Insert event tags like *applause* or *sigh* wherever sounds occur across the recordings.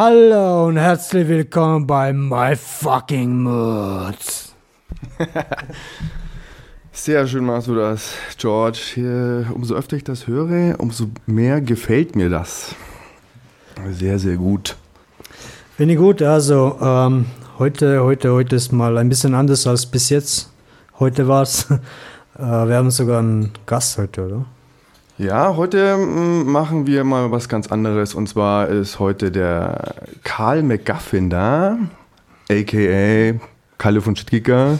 Hallo und herzlich willkommen bei My Fucking Moods. *laughs* Sehr schön machst du das, George. Umso öfter ich das höre, umso mehr gefällt mir das. Sehr, sehr gut. Finde ich gut. Also ähm, heute, heute, heute ist mal ein bisschen anders als bis jetzt. Heute war es. *laughs* äh, wir haben sogar einen Gast heute, oder? Ja, heute mm, machen wir mal was ganz anderes. Und zwar ist heute der Karl McGuffin da, a.k.a. Kalle von Stuttgart.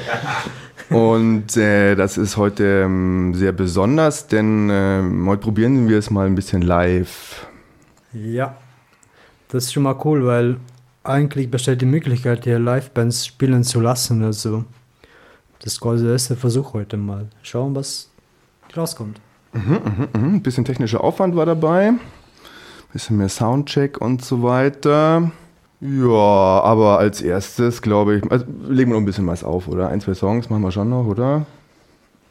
*laughs* Und äh, das ist heute ähm, sehr besonders, denn äh, heute probieren wir es mal ein bisschen live. Ja, das ist schon mal cool, weil eigentlich besteht die Möglichkeit, hier Live-Bands spielen zu lassen. Also, das ist quasi der erste Versuch heute mal. Schauen, was rauskommt. Mhm, mhm, mhm. Ein bisschen technischer Aufwand war dabei. Ein bisschen mehr Soundcheck und so weiter. Ja, aber als erstes glaube ich, also legen wir noch ein bisschen was auf, oder? Ein, zwei Songs machen wir schon noch, oder?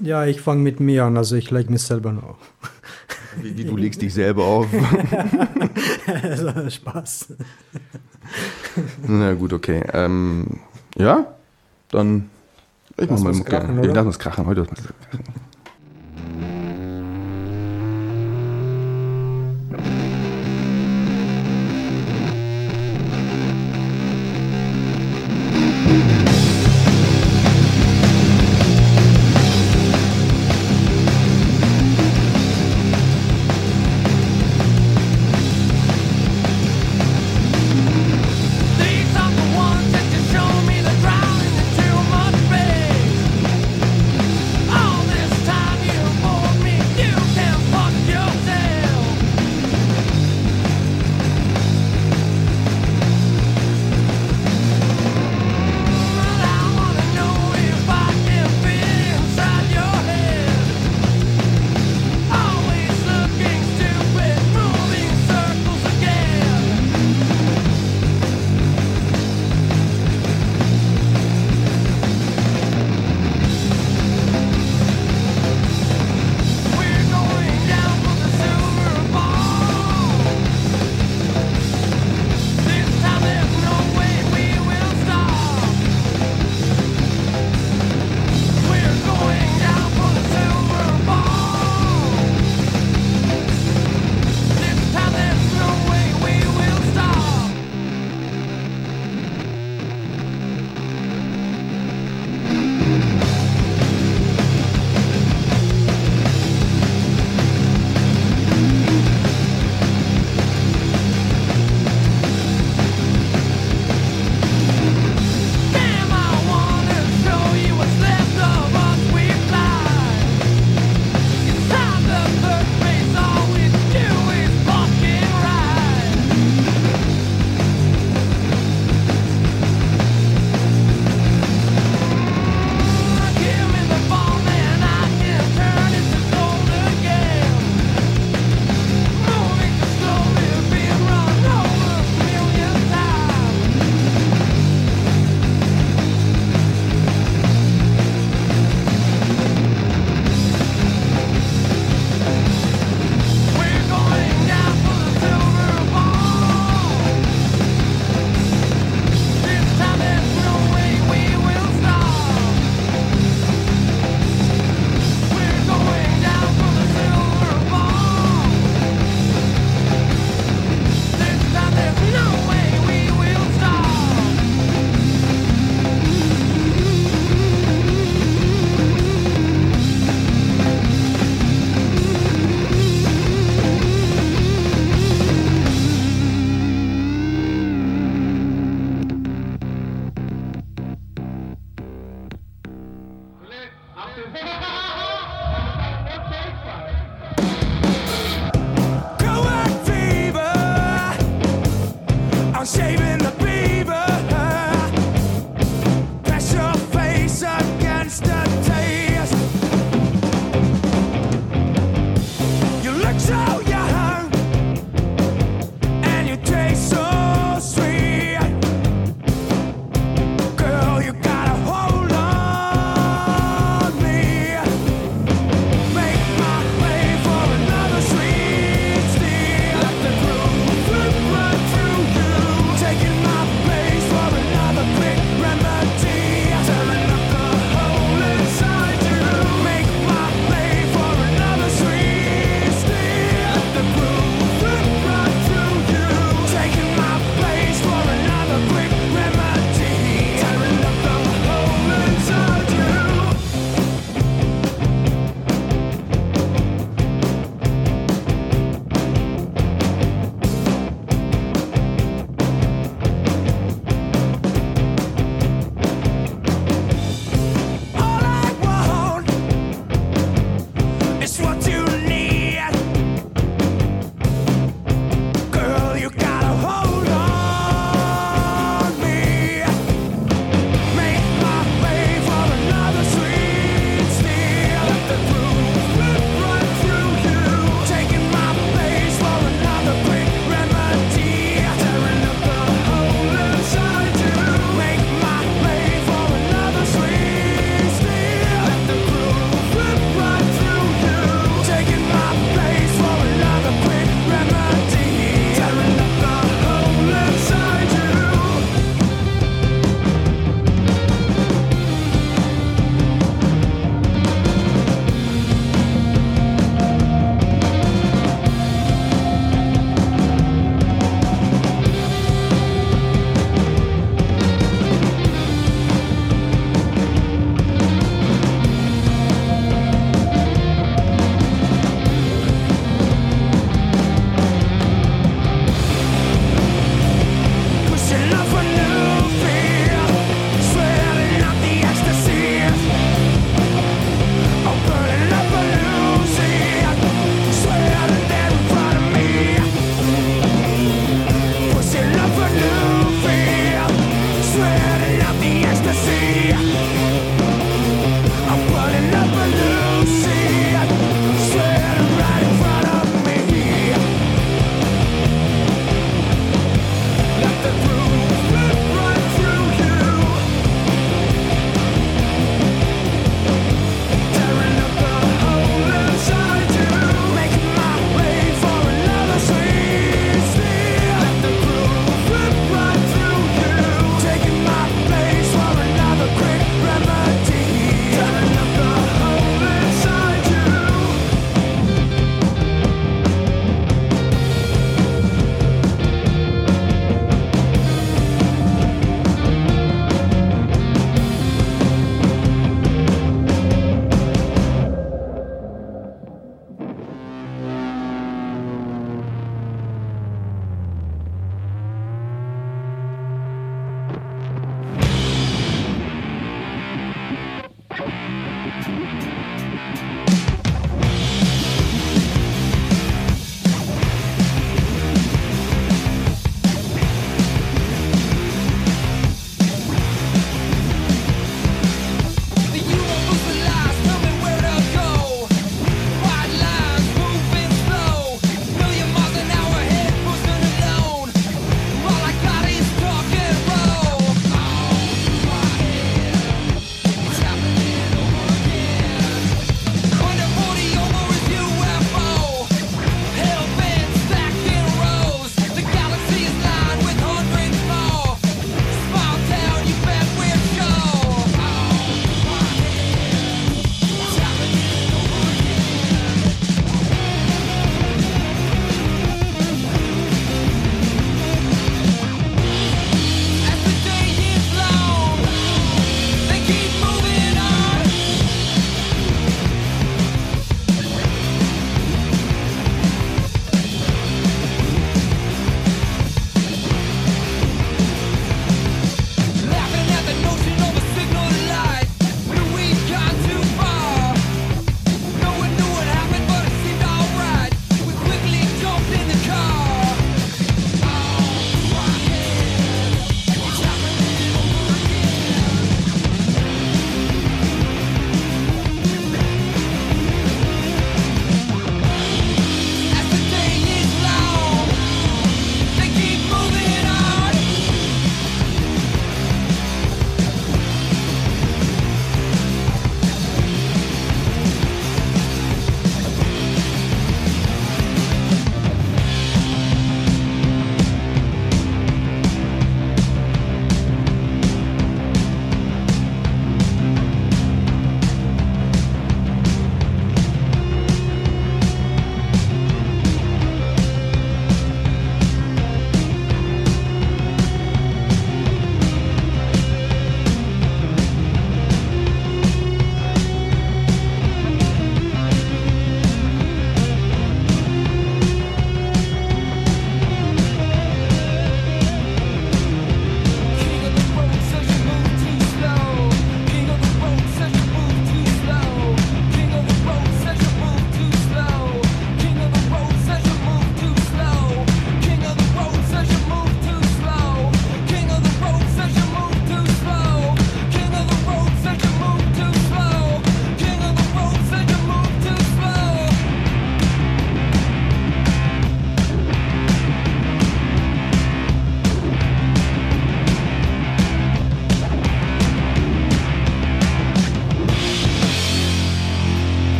Ja, ich fange mit mir an, also ich lege mich selber noch. Wie, wie du legst dich selber auf. *laughs* also, Spaß. Na gut, okay. Ähm, ja, dann ich Lass mach mal uns Mucke. krachen, Ich lass uns krachen. Heute These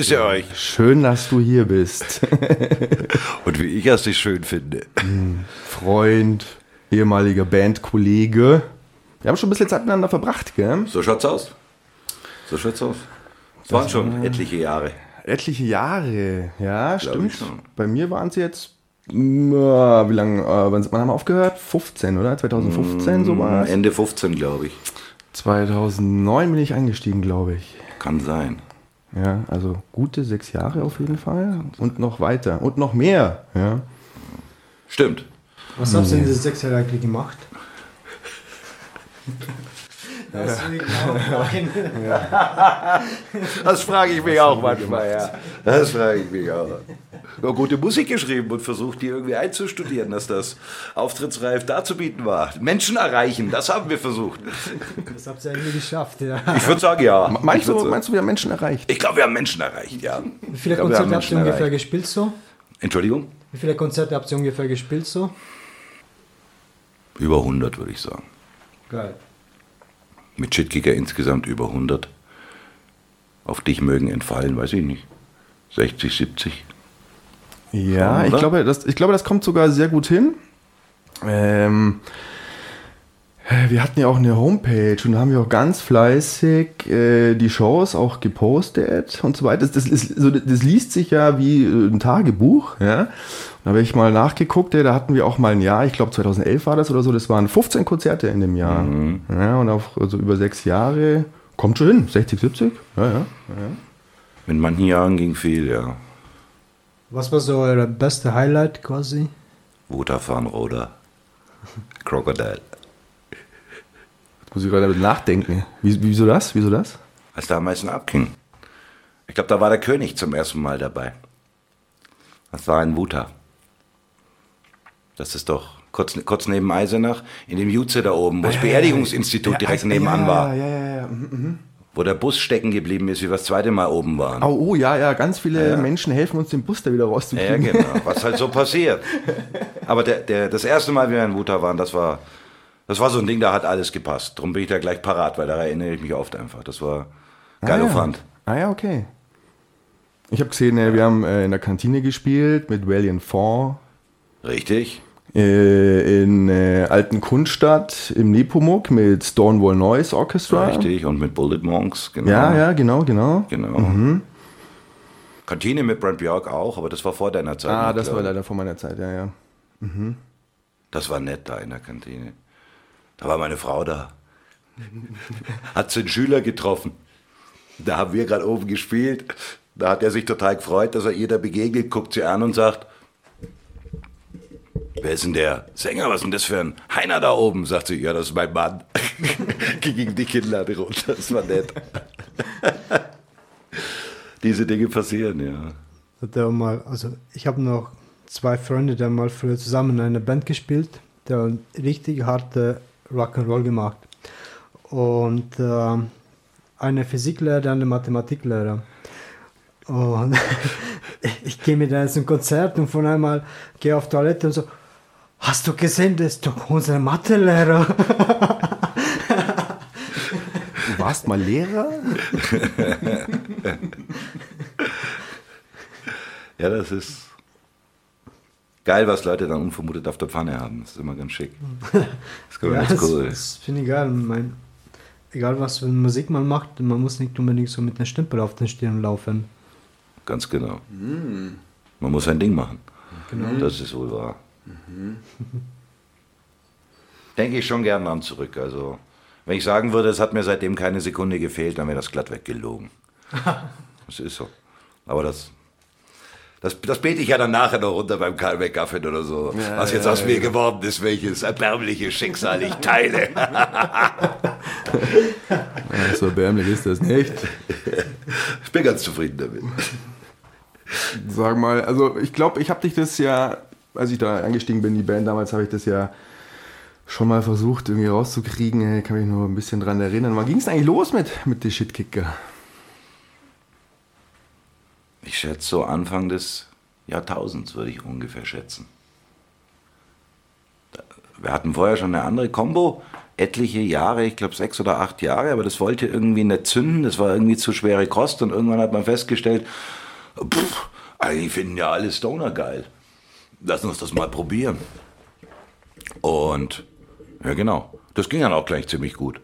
grüße euch. Schön, dass du hier bist. *laughs* Und wie ich es dich schön finde. Freund, ehemaliger Bandkollege. Wir haben schon ein bisschen Zeit miteinander verbracht, gell? So schaut's aus. So schaut's aus. Es waren schon etliche Jahre. Etliche Jahre, ja, Glaub stimmt. Bei mir waren es jetzt, mm, ja, wie lange, äh, wann wann haben wir aufgehört? 15, oder? 2015 so war es. Ende 15, glaube ich. 2009 bin ich eingestiegen, glaube ich. Kann sein. Ja, also gute sechs Jahre auf jeden Fall. Und noch weiter. Und noch mehr, ja. Stimmt. Was habt ihr in diesen sechs Jahren eigentlich gemacht? *laughs* Genau nein. *laughs* Das frage ich mich auch manchmal, ja. Das frage ich mich auch. Nur gute Musik geschrieben und versucht, die irgendwie einzustudieren, dass das auftrittsreif darzubieten war. Menschen erreichen, das haben wir versucht. Das habt ihr irgendwie geschafft, ja. Ich würde sagen, ja. Meinst du, meinst du, wir haben Menschen erreicht? Ich glaube, wir haben Menschen erreicht, ja. Wie viele haben Konzerte habt ihr ungefähr erreicht. gespielt so? Entschuldigung? Wie viele Konzerte habt ihr ungefähr gespielt so? Über 100, würde ich sagen. Geil. Mit Shitkicker insgesamt über 100. Auf dich mögen entfallen, weiß ich nicht. 60, 70. Ja, Schon, ich glaube, das, ich glaube, das kommt sogar sehr gut hin. Ähm, wir hatten ja auch eine Homepage und da haben wir auch ganz fleißig äh, die Shows auch gepostet und so weiter. Das, das, ist, so, das liest sich ja wie äh, ein Tagebuch. Ja? Da habe ich mal nachgeguckt, ja, da hatten wir auch mal ein Jahr, ich glaube 2011 war das oder so, das waren 15 Konzerte in dem Jahr. Ja, und auf so über sechs Jahre kommt schon hin, 60, 70. Ja, ja. In manchen Jahren ging viel, ja. Was war so euer beste Highlight quasi? Roder. *laughs* Crocodile. Jetzt muss ich gerade nachdenken. Wie, wieso das? Wieso das? Als da am meisten abging. Ich glaube, da war der König zum ersten Mal dabei. Das war ein Wuter. Das ist doch kurz, kurz neben Eisenach, in dem Jutze da oben, wo das Beerdigungsinstitut direkt nebenan war. Ja, ja, ja. Mhm. Wo der Bus stecken geblieben ist, wie wir das zweite Mal oben waren. Oh, oh, ja, ja, ganz viele Menschen helfen uns, den Bus da wieder Ja, rauszukriegen. genau, *laughs* was halt so passiert. Aber der, der, das erste Mal, wie wir in Wuta waren, das war, das war so ein Ding, da hat alles gepasst. Darum bin ich da gleich parat, weil da erinnere ich mich oft einfach. Das war geil ah, ja. Ah ja, okay. Ich habe gesehen, äh, wir haben äh, in der Kantine gespielt mit Valiant Fond Richtig? Äh, in äh, Alten Kunststadt im Nepomuk mit Stonewall Noise Orchestra. Richtig. Und mit Bullet Monks, genau. Ja, ja, genau, genau. Genau. Kantine mit Brent Björk auch, aber das war vor deiner Zeit. Ah, das glaub war leider vor meiner Zeit, ja, ja. Das war nett da in der Kantine. Da war meine Frau da. Hat sie einen Schüler getroffen. Da haben wir gerade oben gespielt. Da hat er sich total gefreut, dass er ihr da begegnet, guckt sie an und sagt, wer ist denn der Sänger? Was ist denn das für ein Heiner da oben? Sagt sie, ja, das ist mein Mann. *laughs* Ging die Kinnlade runter, das war nett. *laughs* Diese Dinge passieren, ja. Hat er mal, also ich habe noch zwei Freunde, die haben mal früher zusammen in einer Band gespielt, der haben richtig harte Rock'n'Roll gemacht. Und ähm, eine Physiklehrer, eine Mathematiklehrer. Und *laughs* ich gehe mit einem zum Konzert und von einmal gehe auf Toilette und so, hast du gesehen, das ist doch unser Mathelehrer. Du warst mal Lehrer? Ja, das ist geil, was Leute dann unvermutet auf der Pfanne haben. Das ist immer ganz schick. Das ist Ja, ganz das, cool. das finde ich geil. Mein, egal was für Musik man macht, man muss nicht unbedingt so mit einem Stempel auf den Stirn laufen. Ganz genau. Man muss sein Ding machen. Genau. Das ist wohl wahr. *laughs* Denke ich schon gern an zurück. Also, wenn ich sagen würde, es hat mir seitdem keine Sekunde gefehlt, dann wäre das glatt weggelogen. *laughs* das ist so. Aber das, das, das bete ich ja dann nachher noch runter beim Karl McGuffin oder so. was jetzt aus mir geworden ist, welches erbärmliche Schicksal ich teile. *laughs* Ja, so erbärmlich ist das nicht. ich bin ganz zufrieden damit. Sag mal, also ich glaube, ich habe dich das ja, als ich da eingestiegen bin in die Band damals, habe ich das ja schon mal versucht irgendwie rauszukriegen. Hey, kann mich nur ein bisschen dran erinnern. Wann ging es eigentlich los mit, mit den Shitkicker? Ich schätze so Anfang des Jahrtausends, würde ich ungefähr schätzen. Wir hatten vorher schon eine andere Combo. etliche Jahre, ich glaube sechs oder acht Jahre, aber das wollte irgendwie nicht zünden, das war irgendwie zu schwere Kost und irgendwann hat man festgestellt, pff, eigentlich finden ja alle Stoner geil. Lass uns das mal probieren. Und ja genau, das ging dann auch gleich ziemlich gut.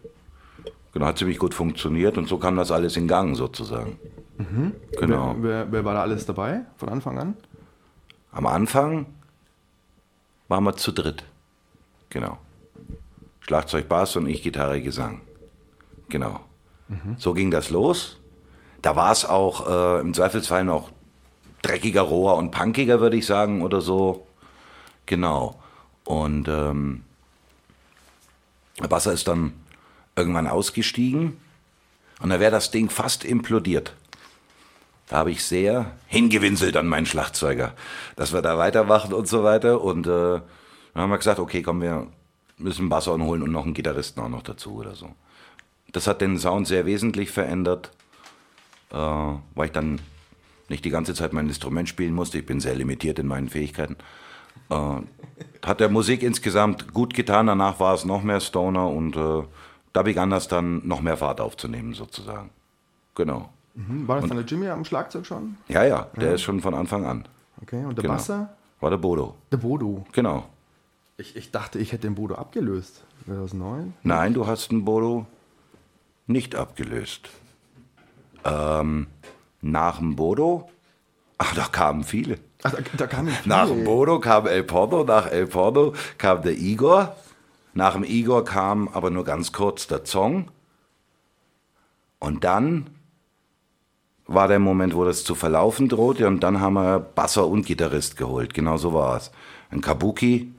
Genau, hat ziemlich gut funktioniert und so kam das alles in Gang sozusagen. Genau. Wer, wer, wer war da alles dabei von Anfang an? Am Anfang waren wir zu dritt. Genau. Schlagzeug, Bass und ich Gitarre, Gesang. Genau. So ging das los. Da war es auch äh, im Zweifelsfall noch dreckiger, roher und punkiger, würde ich sagen, oder so. Genau. Und ähm, der Basser ist dann irgendwann ausgestiegen und da wäre das Ding fast implodiert. Da habe ich sehr hingewinselt an meinen Schlagzeuger, dass wir da weitermachen und so weiter. Und äh, dann haben wir gesagt, okay, komm, wir müssen Basser holen und noch einen Gitarristen auch noch dazu oder so. Das hat den Sound sehr wesentlich verändert, äh, weil ich dann nicht die ganze Zeit mein Instrument spielen musste. Ich bin sehr limitiert in meinen Fähigkeiten. Äh, hat der Musik insgesamt gut getan. Danach war es noch mehr Stoner und äh, da begann das dann noch mehr Fahrt aufzunehmen sozusagen. Genau. Hm, War das dann der Jimmy am Schlagzeug schon? Ja, ja, der ist schon von Anfang an. Okay, und der Genau. Basser? War der Bodo. Der Bodo. Genau. Ich, ich dachte, ich hätte den Bodo abgelöst. 2009? Nein, du hast den Bodo nicht abgelöst. Ähm, nach dem Bodo, ach, da kamen viele. Ach, da, da kam ich. Nach dem Bodo kam El Porno, nach El Porno kam der Igor. Nach dem Igor kam aber nur ganz kurz der Zong. Und dann war der Moment, wo das zu verlaufen drohte. Und dann haben wir Basser und Gitarrist geholt. Genau so war es. Ein Kabuki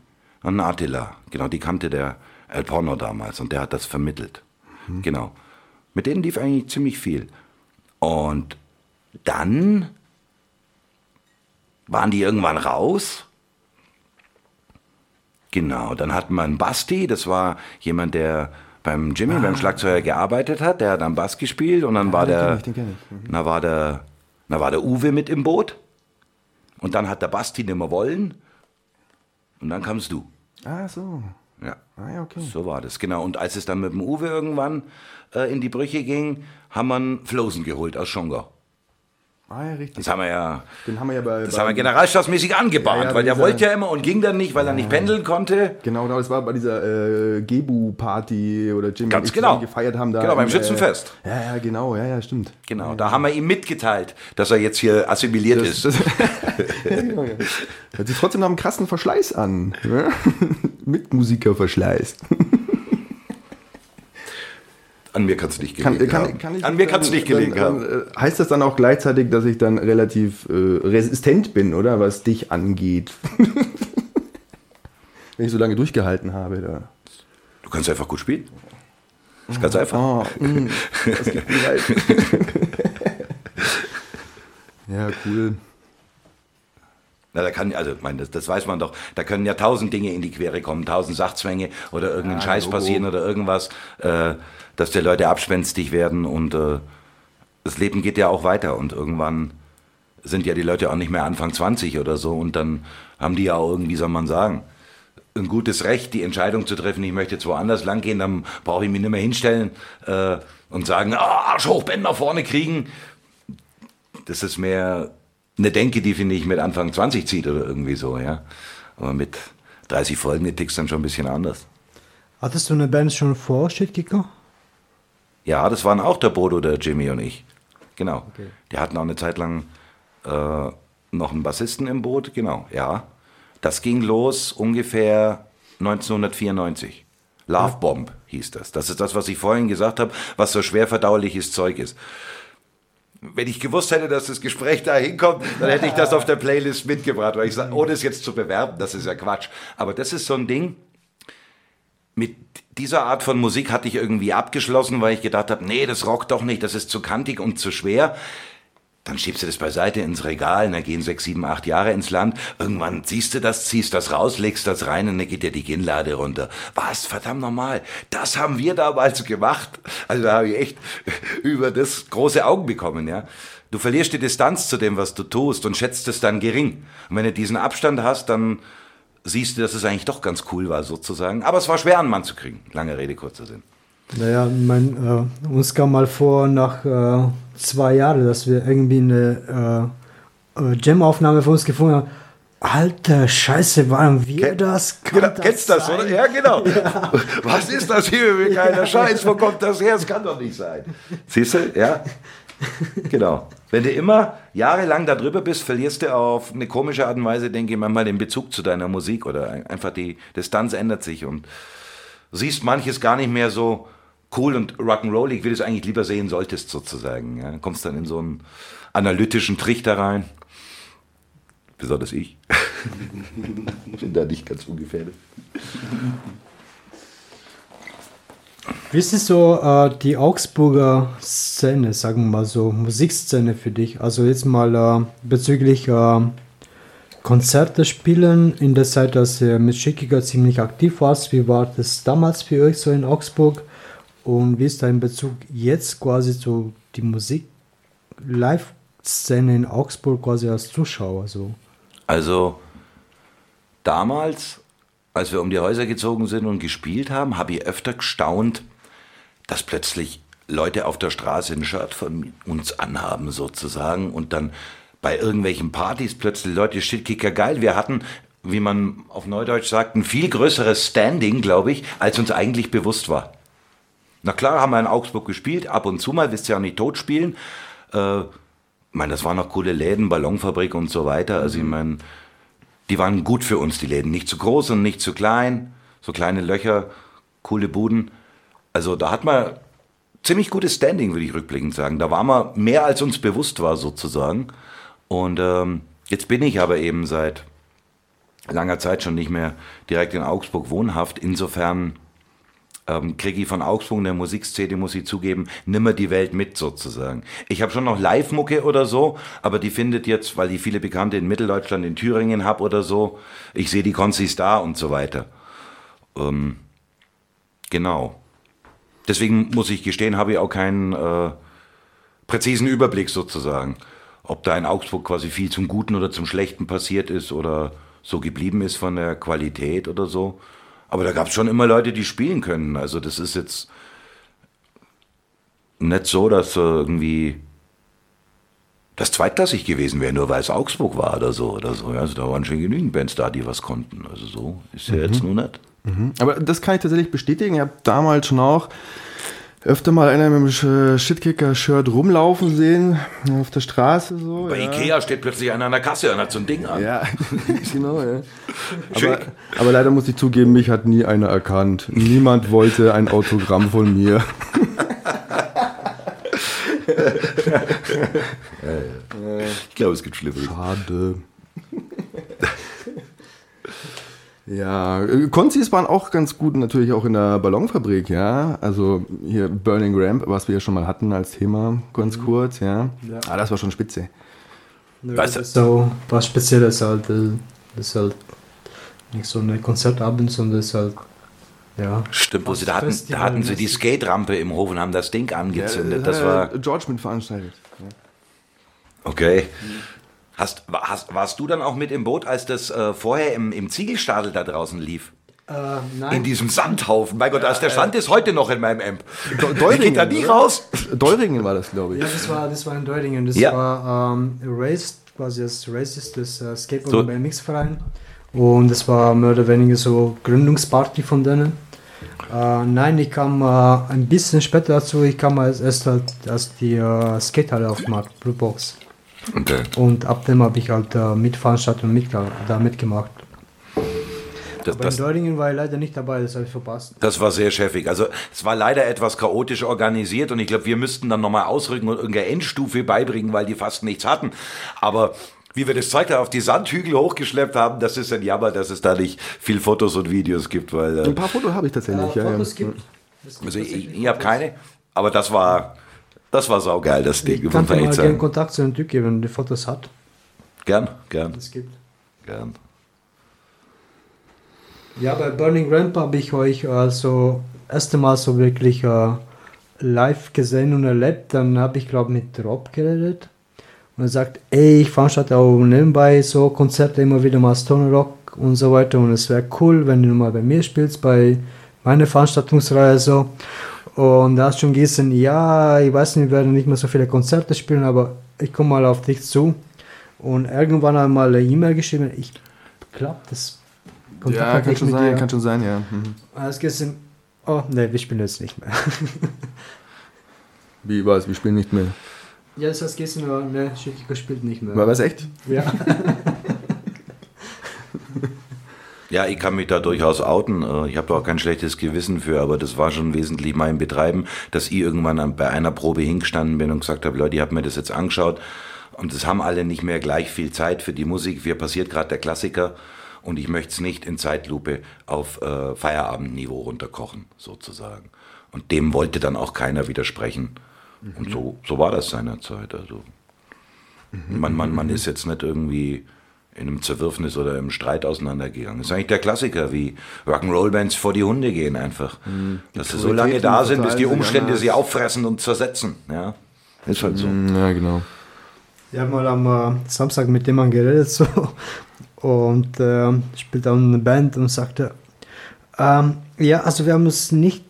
und ein Attila. Genau, die kannte der El Porno damals. Und der hat das vermittelt. Genau. Mit denen lief eigentlich ziemlich viel. Und dann waren die irgendwann raus. Genau, dann hatten wir einen Basti, das war jemand, der beim Jimmy, beim Schlagzeuger gearbeitet hat, der hat am Bass gespielt und dann war den der, ich, ich. na war der, na war der Uwe mit im Boot und dann hat der Basti nicht mehr wollen und dann kamst du. Ah, so. Ja. Ah, ja, okay. So war das, genau. Und als es dann mit dem Uwe irgendwann äh, in die Brüche ging, haben wir einen Flosen geholt aus Schongau. Ah, ja, richtig. Das haben wir ja Den haben wir ja bei. Das bei, haben wir generalstabsmäßig angebahnt, Ja, ja, weil der dieser- wollte ja immer und ging dann nicht, weil er nicht pendeln konnte. Genau, genau, das war bei dieser äh, Gebu-Party oder Jimmy Ganz ich genau. zusammen gefeiert haben. Da Genau, beim im, Schützenfest. Äh, ja, ja, genau, ja, ja, stimmt. Genau, da haben wir ihm mitgeteilt, dass er jetzt hier assimiliert Das, ist. das, *laughs* genau. Hört sich trotzdem nach einem krassen Verschleiß an. *laughs* Ja? An mir kann es nicht Kann, gelegen kann, haben. kann ich An mir kann es nicht dann, gelegen haben. dann, äh, Heißt das dann auch gleichzeitig, dass ich dann relativ äh, resistent bin, oder? Was dich angeht. *laughs* Wenn ich so lange durchgehalten habe. Da. Du kannst einfach gut spielen. Das ist ganz einfach. Oh, *laughs* mm, das gibt mir leid. *laughs* ja, cool. Na, da kann, also, ich meine, das, das weiß man doch. Da können ja tausend Dinge in die Quere kommen, tausend Sachzwänge oder irgendein Ja, Scheiß Logo. passieren oder irgendwas, äh, dass die Leute abspenstig werden und äh, das Leben geht ja auch weiter und irgendwann sind ja die Leute auch nicht mehr Anfang 20 oder so und dann haben die ja auch irgendwie, soll man sagen, ein gutes Recht, die Entscheidung zu treffen, ich möchte jetzt woanders lang gehen, dann brauche ich mich nicht mehr hinstellen äh, und sagen, ah, Arsch hoch, Bänder vorne kriegen. Das ist mehr eine Denke, die, finde ich, mit Anfang 20 zieht oder irgendwie so, ja. Aber mit 30 Folgen tickst dann schon ein bisschen anders. Hattest du eine Band schon vor Shitkicker? Ja, das waren auch der Bodo, der Jimmy und ich. Genau. Die hatten auch eine Zeit lang äh, noch einen Bassisten im Boot, genau, ja. Das ging los ungefähr 1994. Love Bomb hieß das. Das ist das, was ich vorhin gesagt habe, was so schwer verdauliches Zeug ist. Wenn ich gewusst hätte, dass das Gespräch da hinkommt, dann hätte ich das auf der Playlist mitgebracht, weil ich sage, ohne es jetzt zu bewerben, das ist ja Quatsch. Aber das ist so ein Ding, mit dieser Art von Musik hatte ich irgendwie abgeschlossen, weil ich gedacht habe, nee, das rockt doch nicht, das ist zu kantig und zu schwer. Dann schiebst du das beiseite ins Regal, dann gehen sechs, sieben, acht Jahre ins Land. Irgendwann ziehst du das, ziehst das raus, legst das rein und dann geht dir die Kinnlade runter. Was? Verdammt normal. Das haben wir damals gemacht. Also da habe ich echt *laughs* über das große Augen bekommen, ja. Du verlierst die Distanz zu dem, was du tust und schätzt es dann gering. Und wenn du diesen Abstand hast, dann siehst du, dass es eigentlich doch ganz cool war, sozusagen. Aber es war schwer, einen Mann zu kriegen. Lange Rede, kurzer Sinn. Naja, mein, äh, uns kam mal vor, nach äh, zwei Jahren, dass wir irgendwie eine äh, äh, Jam-Aufnahme von uns gefunden haben. Alter Scheiße, waren wir Ken- das? Kann Genau, kennst das, sein? oder? Ja, genau. *laughs* Was ist das hier für geiler *laughs* Scheiß? Wo kommt das her? Das kann doch nicht sein. Siehst du? Ja. *laughs* Genau. Wenn du immer jahrelang da drüber bist, verlierst du auf eine komische Art und Weise, denke ich manchmal, den Bezug zu deiner Musik oder ein- einfach die Distanz ändert sich und siehst manches gar nicht mehr so cool und rock'n'rollig, wie du es eigentlich lieber sehen solltest, sozusagen. Ja, kommst dann in so einen analytischen Trichter rein. Besonders ich. *laughs* Bin da nicht ganz ungefährdet. Wie ist es so äh, die Augsburger Szene, sagen wir mal so, Musikszene für dich? Also jetzt mal äh, bezüglich äh, Konzerte spielen in der Zeit, dass ihr mit Schickiger ziemlich aktiv warst. Wie war das damals für euch so in Augsburg? Und wie ist dein Bezug jetzt quasi zu die Musik-Live-Szene in Augsburg quasi als Zuschauer? So? Also damals, als wir um die Häuser gezogen sind und gespielt haben, habe ich öfter gestaunt, dass plötzlich Leute auf der Straße ein Shirt von uns anhaben sozusagen und dann bei irgendwelchen Partys plötzlich Leute Shitkicker geil. Wir hatten, wie man auf Neudeutsch sagt, ein viel größeres Standing, glaube ich, als uns eigentlich bewusst war. Na klar, haben wir in Augsburg gespielt, ab und zu mal, wisst ihr ja auch nicht tot spielen. Äh, ich meine, das waren noch coole Läden, Ballonfabrik und so weiter. Also ich meine, die waren gut für uns, die Läden. Nicht zu groß und nicht zu klein. So kleine Löcher, coole Buden. Also da hat man ziemlich gutes Standing, würde ich rückblickend sagen. Da waren wir mehr, als uns bewusst war, sozusagen. Und ähm, jetzt bin ich aber eben seit langer Zeit schon nicht mehr direkt in Augsburg wohnhaft. Insofern ähm, kriege ich von Augsburg in der Musikszene, muss ich zugeben, nimmer die Welt mit sozusagen. Ich habe schon noch Live-Mucke oder so, aber die findet jetzt, weil ich viele Bekannte in Mitteldeutschland, in Thüringen habe oder so, ich sehe die Konzis da und so weiter. Ähm, genau. Deswegen muss ich gestehen, habe ich auch keinen äh, präzisen Überblick sozusagen, ob da in Augsburg quasi viel zum Guten oder zum Schlechten passiert ist oder so geblieben ist von der Qualität oder so. Aber da gab es schon immer Leute, die spielen können. Also das ist jetzt nicht so, dass irgendwie das zweitklassig gewesen wäre, nur weil es Augsburg war oder so oder so. Also da waren schon genügend Bands da, die was konnten. Also so ist ja jetzt nur nicht. Aber das kann ich tatsächlich bestätigen. Ich habe damals schon auch öfter mal einer mit dem Sch- Shitkicker-Shirt rumlaufen sehen auf der Straße so. Bei ja. Ikea steht plötzlich einer an der Kasse und hat so ein Ding an. Ja, *laughs* genau, ja. Aber, aber leider muss ich zugeben, mich hat nie einer erkannt. Niemand wollte ein Autogramm von mir. *laughs* *laughs* Ich glaube, es gibt Schlimmeres. Schade. Ja, äh, Konzis waren auch ganz gut natürlich auch in der Ballonfabrik, ja. Also hier Burning Ramp, was wir ja schon mal hatten als Thema, ganz kurz, ja. Ja. Ah, das war schon spitze. Weißt du- so was Spezielles halt. äh, Das ist halt nicht so ein Konzertabend, sondern das ist halt, ja. Stimmt, wo sie, da, hatten, da hatten sie die. Skate-Rampe im Hof und haben das Ding angezündet. Ja, Das hat war ja George mit veranstaltet. okay. Hast, hast, warst du dann auch mit im Boot, als das äh, vorher im, im Ziegelstadel da draußen lief? Äh, In nein, diesem Sandhaufen. Mein Gott, ist der Sand ist heute noch in meinem Amp. Do- Der geht da nie oder? raus. Deuringen war das, glaube ich. ja, das war, das war in Deutingen. Das Ja. war ähm, Race, quasi das Race ist das äh, Skateboard- So. und BMX-Verein. Und das war mehr oder weniger so Gründungsparty von denen. Äh, nein, ich kam äh, ein bisschen später dazu. Ich kam als erst halt, als die äh, Skatehalle aufgemacht, Blue Box. Okay. Und ab dem habe ich halt äh, mitveranstaltet und mit, da mitgemacht. Das, Aber das, in Deutingen war ich leider nicht dabei, das habe ich verpasst. das war sehr chefig. Also es war leider etwas chaotisch organisiert und ich glaube, wir müssten dann nochmal ausrücken und irgendeine Endstufe beibringen, weil die fast nichts hatten. Aber wie wir das Zeug da auf die Sandhügel hochgeschleppt haben, das ist ein Jammer, dass es da nicht viel Fotos und Videos gibt, weil äh, Ein paar Fotos habe ich tatsächlich, ja. ja. Fotos gibt. Es gibt also ich, tatsächlich ich habe keine, aber das war das war saugeil, das Ding. Ich kann dir mal gerne. Kontakt zu einem Typ geben, wenn der Fotos hat. Gern, gern, Es gibt. gern. Ja, bei Burning Ramp habe ich euch also erste Mal so wirklich äh, live gesehen und erlebt. Dann habe ich glaube mit Rob geredet und er sagt, ey, ich veranstalte auch nebenbei so Konzerte immer wieder mal Stone Rock und so weiter. Und es wäre cool, wenn du mal bei mir spielst, bei meiner Veranstaltungsreihe so. Und da hast schon gesehen, ja, ich weiß nicht, wir werden nicht mehr so viele Konzerte spielen, aber ich komme mal auf dich zu. Und irgendwann einmal eine E-Mail geschrieben, ich glaube, das Ja, hatte kann schon sein, dir. kann schon sein, ja. Mhm. Alles gesehen, oh, ne, wir spielen jetzt nicht mehr. Wie was? Wir spielen nicht mehr. ja, das heißt gestern, aber ne, Chico spielt nicht mehr. War was echt? Ja. *laughs* Ja, ich kann mich da durchaus outen. Äh, Ich habe da auch kein schlechtes Gewissen für, aber das war schon wesentlich mein Betreiben, dass ich irgendwann an- bei einer Probe hingestanden bin und gesagt habe, Leute, ich habe mir das jetzt angeschaut und es haben alle nicht mehr gleich viel Zeit für die Musik. Mir passiert gerade der Klassiker und ich möchte es nicht in Zeitlupe auf äh, Feierabendniveau runterkochen, sozusagen. Und dem wollte dann auch keiner widersprechen. Und so, so war das seinerzeit. Also man, man, man ist jetzt nicht irgendwie in einem Zerwürfnis oder im Streit auseinandergegangen. Das ist eigentlich der Klassiker, wie Rock'n'Roll-Bands vor die Hunde gehen einfach. Dass sie so lange da sind, bis die Umstände sie auffressen und zersetzen. Ja, ist halt so. Ja, genau. Ich habe mal am äh, Samstag mit jemandem geredet *laughs* so und äh, spielt dann eine Band und sagte, ähm, ja, also wir haben es nicht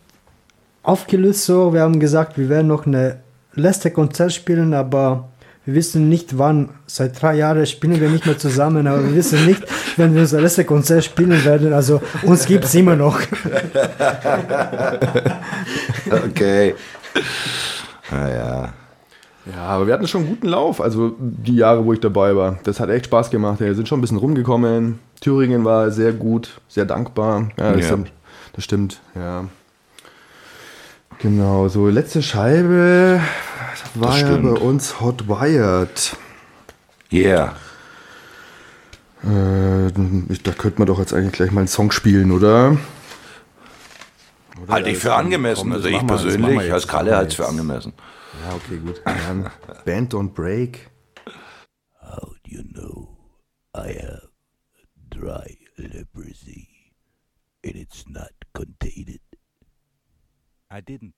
aufgelöst so, wir haben gesagt, wir werden noch eine letzte Konzert spielen, aber wir wissen nicht wann. Seit drei Jahren spielen wir nicht mehr zusammen, aber wir wissen nicht, wenn wir unser letztes Konzert spielen werden. Also uns gibt es immer noch. *laughs* Okay. Naja. Ja, aber wir hatten schon einen guten Lauf, also die Jahre, wo ich dabei war. Das hat echt Spaß gemacht. Wir sind schon ein bisschen rumgekommen. Thüringen war sehr gut, sehr dankbar. Ja, das, Ja. Stimmt, das stimmt, ja. Genau, so letzte Scheibe war Das ja stimmt. bei uns Hot Wired. Yeah. Äh, da könnte man doch jetzt eigentlich gleich mal einen Song spielen, oder? Oder? Halte ich für angemessen. Komm, Also ich persönlich, als Kalle halte es für angemessen. Ja, okay, gut. Dann Band Don't Break. How do you know I have dry leprosy and it's not contained? I didn't.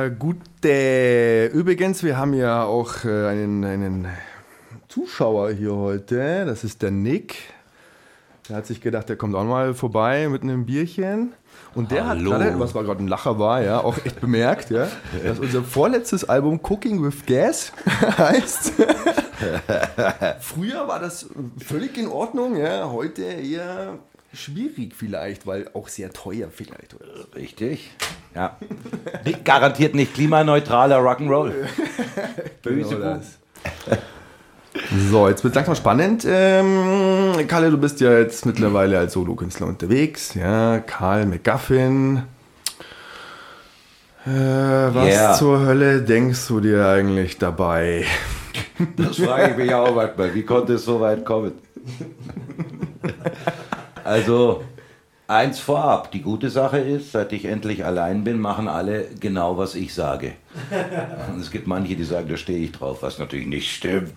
Na gut, äh, übrigens, wir haben ja auch äh, einen, einen Zuschauer hier heute. Das ist der Nick. Der hat sich gedacht, der kommt auch mal vorbei mit einem Bierchen. Und der Hallo. hat gerade, was war gerade ein Lacher war, ja, auch echt bemerkt, ja, *laughs* dass unser vorletztes Album Cooking with Gas *laughs* heißt. *laughs* Früher war das völlig in Ordnung, ja, heute eher schwierig vielleicht, weil auch sehr teuer vielleicht. Oder? Richtig. Ja. Garantiert nicht klimaneutraler Rock'n'Roll. *laughs* Böse Genau. So, jetzt wird langsam spannend. Ähm, Kalle, du bist ja jetzt mittlerweile als Solokünstler unterwegs. Ja, Karl McGuffin. Äh, was Yeah. zur Hölle denkst du dir eigentlich dabei? Das frage ich mich auch manchmal. Wie konnte es so weit kommen? *laughs* Also, eins vorab. Die gute Sache ist, seit ich endlich allein bin, machen alle genau, was ich sage. Und es gibt manche, die sagen, da stehe ich drauf, was natürlich nicht stimmt.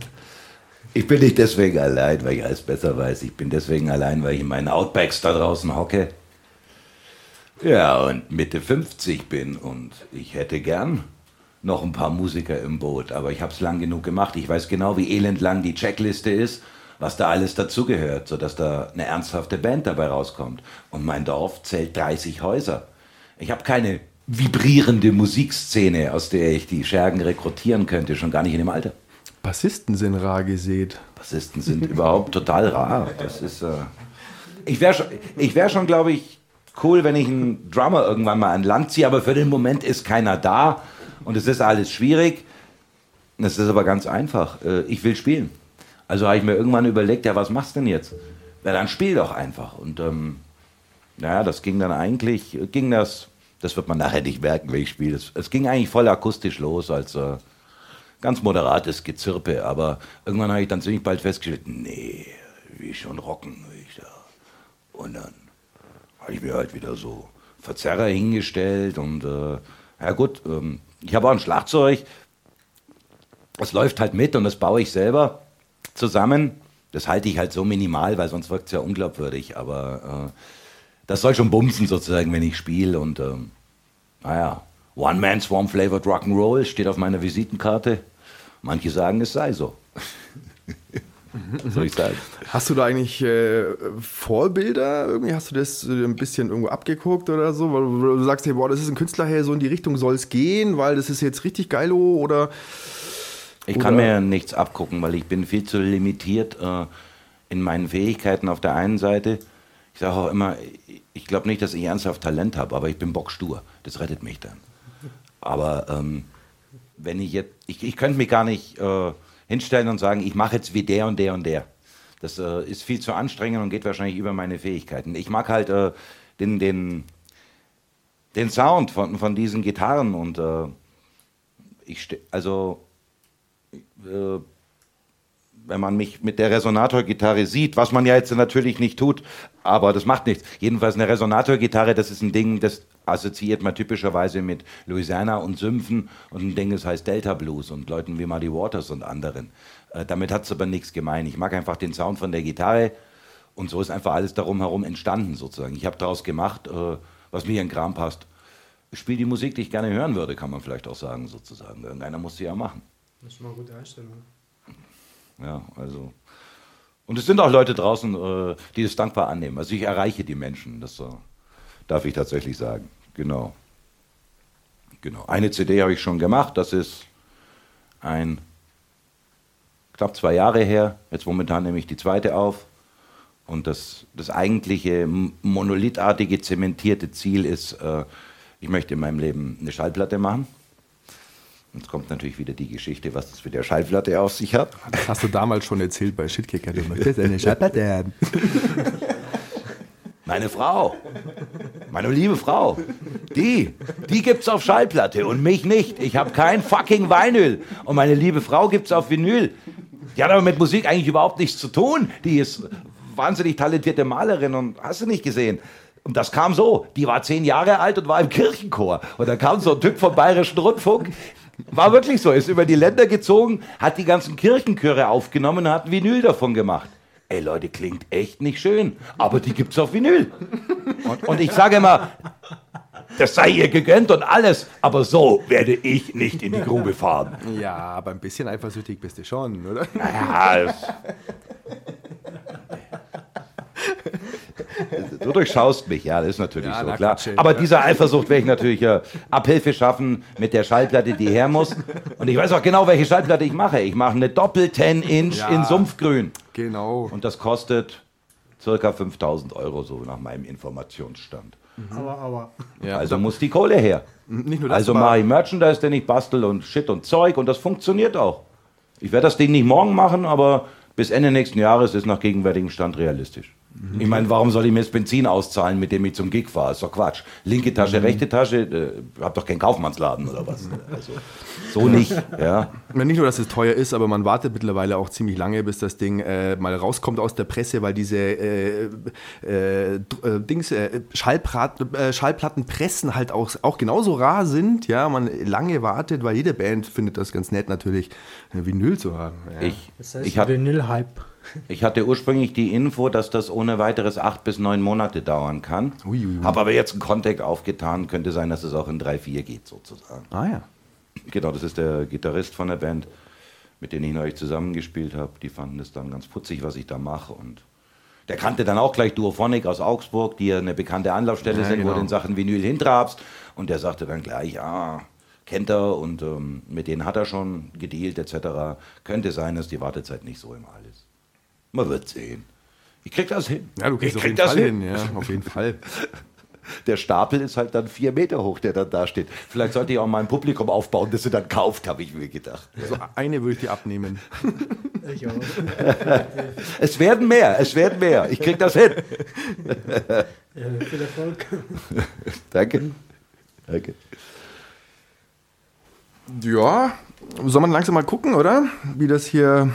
Ich bin nicht deswegen allein, weil ich alles besser weiß. Ich bin deswegen allein, weil ich in meinen Outbacks da draußen hocke. Ja, und Mitte 50 bin und ich hätte gern noch ein paar Musiker im Boot, aber ich habe es lang genug gemacht. Ich weiß genau, wie elendlang die Checkliste ist, was da alles dazugehört, sodass da eine ernsthafte Band dabei rauskommt. Und mein Dorf zählt 30 Häuser. Ich habe keine vibrierende Musikszene, aus der ich die Schergen rekrutieren könnte, schon gar nicht in dem Alter. Bassisten sind rar gesät. Bassisten sind überhaupt total rar. Das ist. Äh ich wäre schon, ich wär schon glaube ich, cool, wenn ich einen Drummer irgendwann mal an Land ziehe, aber für den Moment ist keiner da und es ist alles schwierig. Es ist aber ganz einfach. Äh, Ich will spielen. Also habe ich mir irgendwann überlegt, ja, was machst du denn jetzt? Ja, dann spiel doch einfach. Und ähm, naja, das ging dann eigentlich, ging das, das wird man nachher nicht merken, wenn ich spiele. Es, ging eigentlich voll akustisch los, als äh, ganz moderates Gezirpe, aber irgendwann habe ich dann ziemlich bald festgestellt, nee, wie schon rocken ich da. Und dann habe ich mir halt wieder so Verzerrer hingestellt und äh, ja gut, ähm, ich habe auch ein Schlagzeug, das läuft halt mit und das baue ich selber zusammen. Das halte ich halt so minimal, weil sonst wirkt es ja unglaubwürdig, aber äh, das soll schon bumsen sozusagen, wenn ich spiele und ähm, naja, One Man Swarm Flavored Rock'n'Roll steht auf meiner Visitenkarte. Manche sagen, es sei so. Was soll ich sagen? Hast du da eigentlich äh, Vorbilder? Irgendwie hast du das äh, ein bisschen irgendwo abgeguckt oder so? Weil du du sagst, hey, boah, das ist ein Künstler, hey, so in die Richtung soll es gehen, weil das ist jetzt richtig geilo oder Ich kann mir nichts abgucken, weil ich bin viel zu limitiert äh, in meinen Fähigkeiten auf der einen Seite. Ich sage auch immer, ich glaube nicht, dass ich ernsthaft Talent habe, aber ich bin bockstur. Das rettet mich dann. Aber ähm, wenn ich jetzt, ich, ich könnte mich gar nicht äh, hinstellen und sagen, ich mache jetzt wie der und der und der. Das äh, ist viel zu anstrengend und geht wahrscheinlich über meine Fähigkeiten. Ich mag halt äh, den, den, den Sound von, von diesen Gitarren und äh, ich, also äh, wenn man mich mit der Resonatorgitarre sieht, was man ja jetzt natürlich nicht tut, aber das macht nichts. Jedenfalls eine Resonatorgitarre, das ist ein Ding, das assoziiert man typischerweise mit Louisiana und Sümpfen und ein Ding, das heißt Delta Blues und Leuten wie Muddy Waters und anderen. Äh, damit hat es aber nichts gemein. Ich mag einfach den Sound von der Gitarre und so ist einfach alles darum herum entstanden sozusagen. Ich habe daraus gemacht, äh, was mir in Kram passt. Ich spiele die Musik, die ich gerne hören würde, kann man vielleicht auch sagen sozusagen. Irgendeiner muss sie ja machen. Das ist mal eine gute Einstellung. Ja, also. Und es sind auch Leute draußen, äh, die das dankbar annehmen. Also ich erreiche die Menschen, das äh, darf ich tatsächlich sagen. Genau. Genau. Eine CD habe ich schon gemacht, das ist ein knapp zwei Jahre her. Jetzt momentan nehme ich die zweite auf. Und das, das eigentliche monolithartige, zementierte Ziel ist, äh, ich möchte in meinem Leben eine Schallplatte machen. Jetzt kommt natürlich wieder die Geschichte, was das mit der Schallplatte auf sich hat. das hast du damals schon erzählt bei Shitkicker. Du möchtest eine Schallplatte haben. *laughs* Meine Frau, meine liebe Frau, die, die gibt's auf Schallplatte und mich nicht. Ich habe kein fucking Vinyl und meine liebe Frau gibt's auf Vinyl. Die hat aber mit Musik eigentlich überhaupt nichts zu tun. Die ist wahnsinnig talentierte Malerin und hast du nicht gesehen. Und das kam so, die war zehn Jahre alt und war im Kirchenchor. Und da kam so ein Typ vom Bayerischen Rundfunk, war wirklich so, ist über die Länder gezogen, hat die ganzen Kirchenchöre aufgenommen und hat ein Vinyl davon gemacht. Ey Leute, klingt echt nicht schön, aber die gibt's auf Vinyl. Und, und ich sage immer, das sei ihr gegönnt und alles, aber so werde ich nicht in die Grube fahren. Ja, aber ein bisschen eifersüchtig bist du schon, oder? Ja, das- *laughs* du durchschaust mich, ja, das ist natürlich Ja, so, na, klar. Ey. Aber dieser Eifersucht werde ich natürlich äh, Abhilfe schaffen mit der Schallplatte, die her muss. Und ich weiß auch genau, welche Schallplatte ich mache. Ich mache eine Doppel-10-Inch Ja. in Sumpfgrün. Genau. Und das kostet circa 5000 Euro, so nach meinem Informationsstand. Aber, aber. Ja, Also muss die Kohle her. nicht nur das, Also mache ich Merchandise, den ich bastel und Shit und Zeug und das funktioniert auch. Ich werde das Ding nicht morgen machen, aber bis Ende nächsten Jahres ist nach gegenwärtigem Stand realistisch. Mhm. Ich meine, warum soll ich mir jetzt Benzin auszahlen, mit dem ich zum Gig fahre? Ist doch Quatsch. Linke Tasche, Mhm. rechte Tasche, äh, hab doch keinen Kaufmannsladen oder was. Also, so nicht, ja. Nicht nur, dass es teuer ist, aber man wartet mittlerweile auch ziemlich lange, bis das Ding äh, mal rauskommt aus der Presse, weil diese äh, äh, äh, Dings, äh, Schallprat, äh, Schallplattenpressen halt auch, auch genauso rar sind. Ja, man lange wartet, weil jede Band findet das ganz nett natürlich, Vinyl zu haben. Ja. Ich, Das heißt, ich, hab, Vinyl-Hype. Ich hatte ursprünglich die Info, dass das ohne weiteres acht bis neun Monate dauern kann. Habe aber jetzt einen Contact aufgetan. Könnte sein, dass es auch in drei, vier geht sozusagen. ah ja. Genau, das ist der Gitarrist von der Band, mit dem ich neulich zusammengespielt habe. Die fanden es dann ganz putzig, was ich da mache. Und der kannte dann auch gleich Duophonic aus Augsburg, die ja eine bekannte Anlaufstelle Ja, sind, wo genau. du in Sachen Vinyl hintrabst. Und der sagte dann gleich, ja, kennt er und ähm, mit denen hat er schon gedealt etc. Könnte sein, dass die Wartezeit nicht so immer ist. Man wird sehen. Ich krieg das hin. Ja, du kriegst ich auf jeden Fall hin. Ja, auf jeden Fall. *laughs* Der Stapel ist halt dann vier Meter hoch, der dann da steht. Vielleicht sollte ich auch mal ein Publikum aufbauen, das sie dann kauft, habe ich mir gedacht. Also eine würde ich dir abnehmen. Ich auch. *laughs* Es werden mehr, es werden mehr. Ich krieg das hin. *laughs* Ja, viel Erfolg. Danke. Danke. Ja, soll man langsam mal gucken, oder? Wie das hier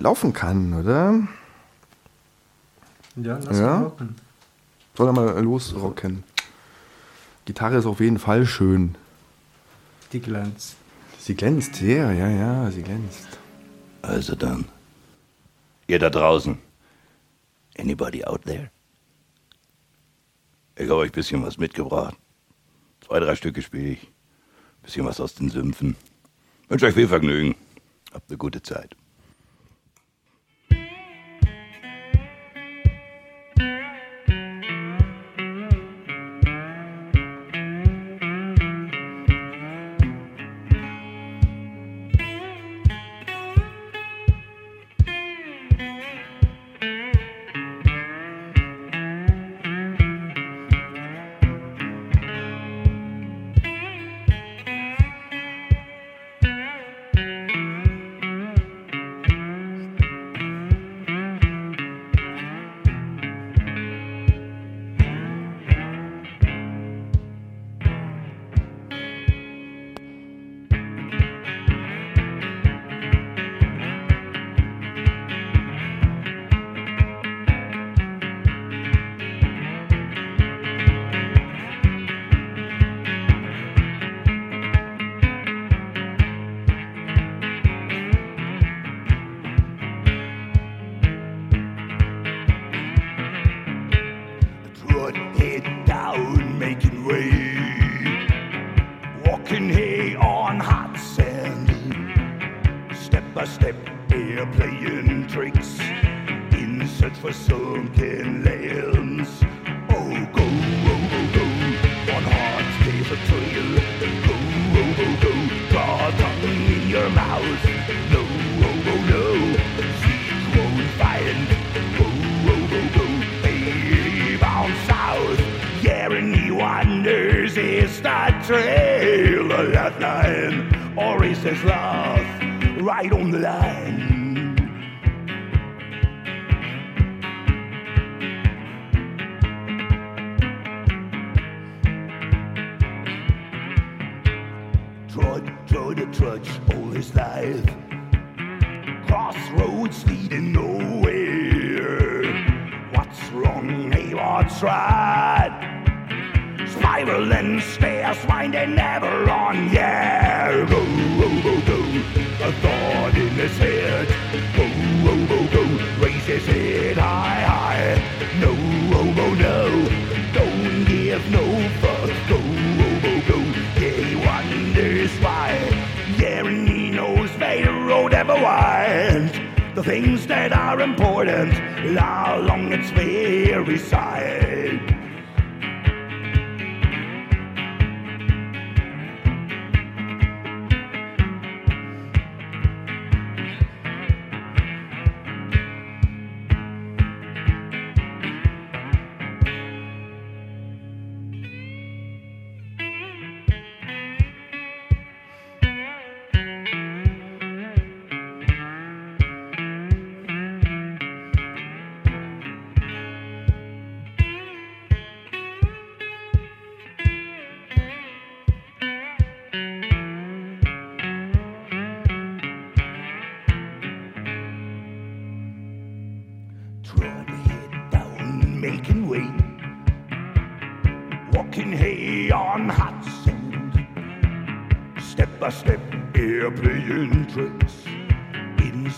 laufen kann, oder? Ja, lass Ja? mal rocken. Soll er mal losrocken. Gitarre ist auf jeden Fall schön. Die Glänz. Sie glänzt sehr, ja, ja, sie glänzt. Also dann. Ihr da draußen. Anybody out there? Ich habe euch ein bisschen was mitgebracht. Zwei, drei Stücke spiele ich. Bisschen was aus den Sümpfen. Wünsche euch viel Vergnügen. Habt eine gute Zeit.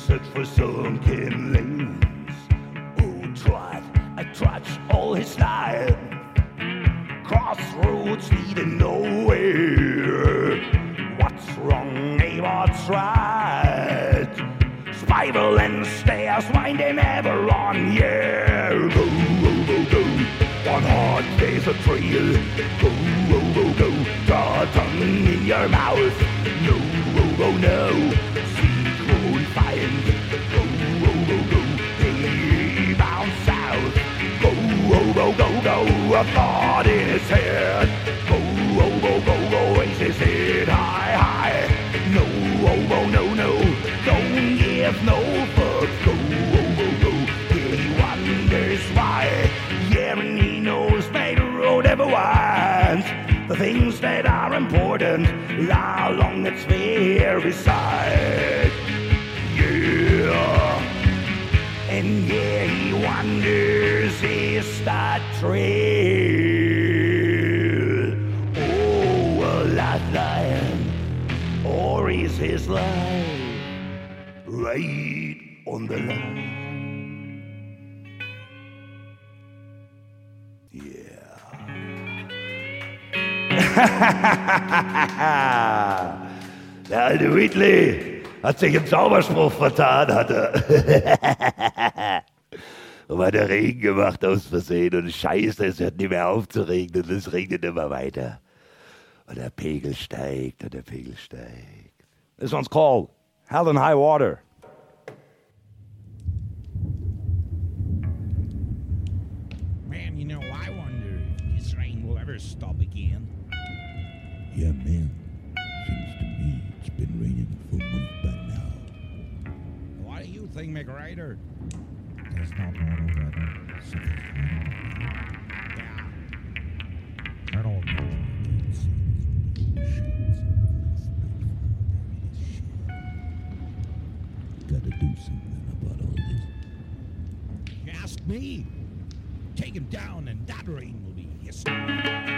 Search for sunken lanes. Oh, trot, I trudge all his life. Crossroads leading nowhere. What's wrong, what's right? Spiral and stairs winding ever on, yeah. Go, go, go, go. On hard days a trail. Go, go, go, go. A tongue in your mouth. No, go, go, no. Go, go, go. A thought in his head. Go, go, go, go, go. Raise his head high, high. No, oh, oh, no, no. Don't give no fuck. Go, oh, oh, go, go, go. He wonders why. Yeah, and he knows the road ever winds. The things that are important, lie along it's very side. Yeah. And yeah, he wonders is that trail. Oh, a lifeline, or is his life right on the line? Yeah. *laughs* Alte Whitley hat sich im Zauberspruch vertan, hat er. *laughs* Und hat der Regen gemacht aus Versehen und scheiße, es hört nicht mehr auf zu regnen und es regnet immer weiter. Und der Pegel steigt und der Pegel steigt. This one's called Hell and High Water. Man, you know, I wonder if this rain will ever stop again. Yeah, do you think, McRider? There's not normal weather. Something's going on. Yeah. I don't know. I can't see these shades Gotta do something about all this. You ask me? Take him down and that rain will be history.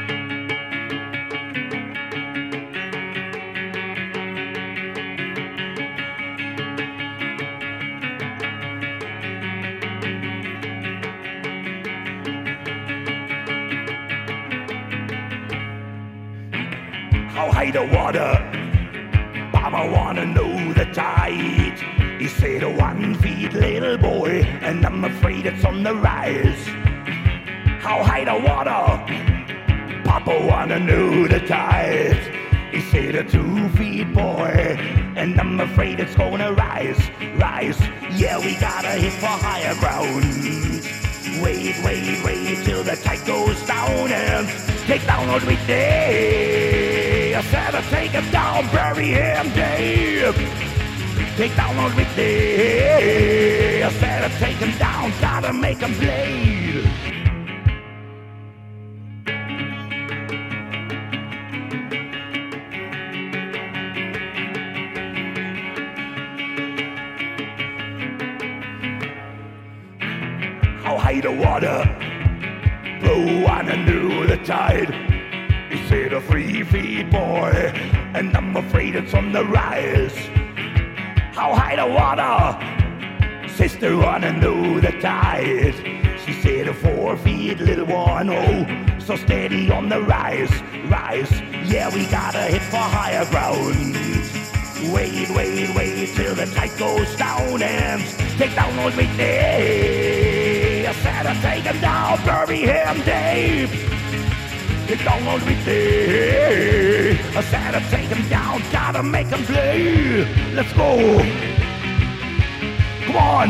High the water? Mama wanna know the tide. He said, one feet little boy, and I'm afraid it's on the rise. How high the water? Papa wanna know the tide. He said, a two feet boy, and I'm afraid it's gonna rise, rise. Yeah, we gotta hit for higher ground. Wait, wait, wait till the tide goes down and take down old Whitney. I said, I take him down, bury him deep. Take down old Whitney. I said, I take him down, gotta make him bleed. How high the water? Blow on under the tide. Said a three feet boy, and I'm afraid it's on the rise. How high the water? Sister wanna know the tide. She said a four feet little one, oh, so steady on the rise, rise. Yeah, we gotta hit for higher ground. Wait, wait, wait till the tide goes down and take down old Whitney. I said I take him down, bury him deep. Take down old Whitney. I said I take him down, gotta make him bleed. Let's go. Come on.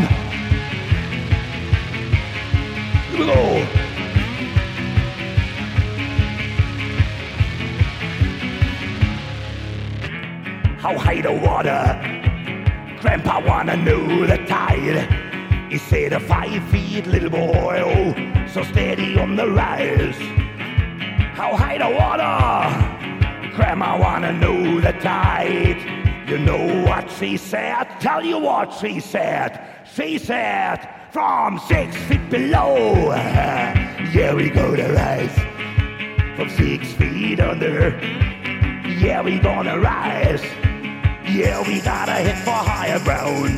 Here we go. How high the water? Grandpa wanna know the tide. He said a five feet little boy, oh, so steady on the rise. How high the water? Grandma wanna know the tide. You know what she said? Tell you what she said. She said, from six feet below. *laughs* Yeah, we go to rise. From six feet under. Yeah, we gonna rise. Yeah, we gotta hit for higher ground.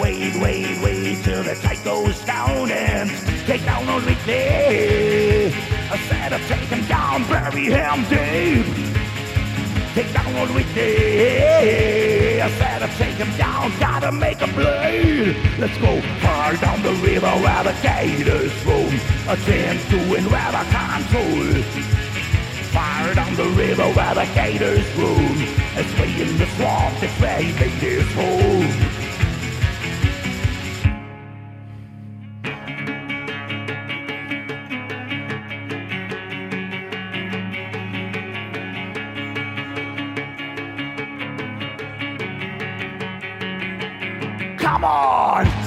Wait, wait, wait till the tide goes down and take down old Whitney. I said, I take him down, bury him deep. Take down old Whitney. I said, I take him down, gotta make him bleed. Let's go far down the river where the gators roam. A chance to win where I control. Far down the river where the gators roam. It's way in the swamp, it's where he made his home.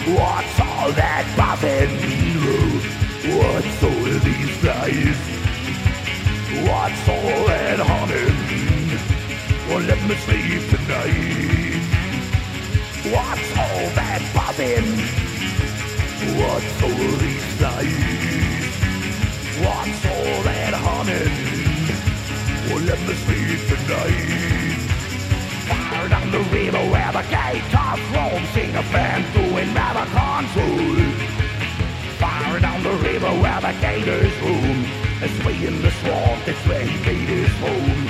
What's all that buzzing? What's all these guys? What's all that humming? Well, let me sleep tonight. What's all that buzzing? What's all these lights? What's all that humming? Well, let me sleep tonight. Down the river where the gators roam, sing a band doing rather control. Far down the river where the gators roam, it's way in the swamp, it's where he made his home.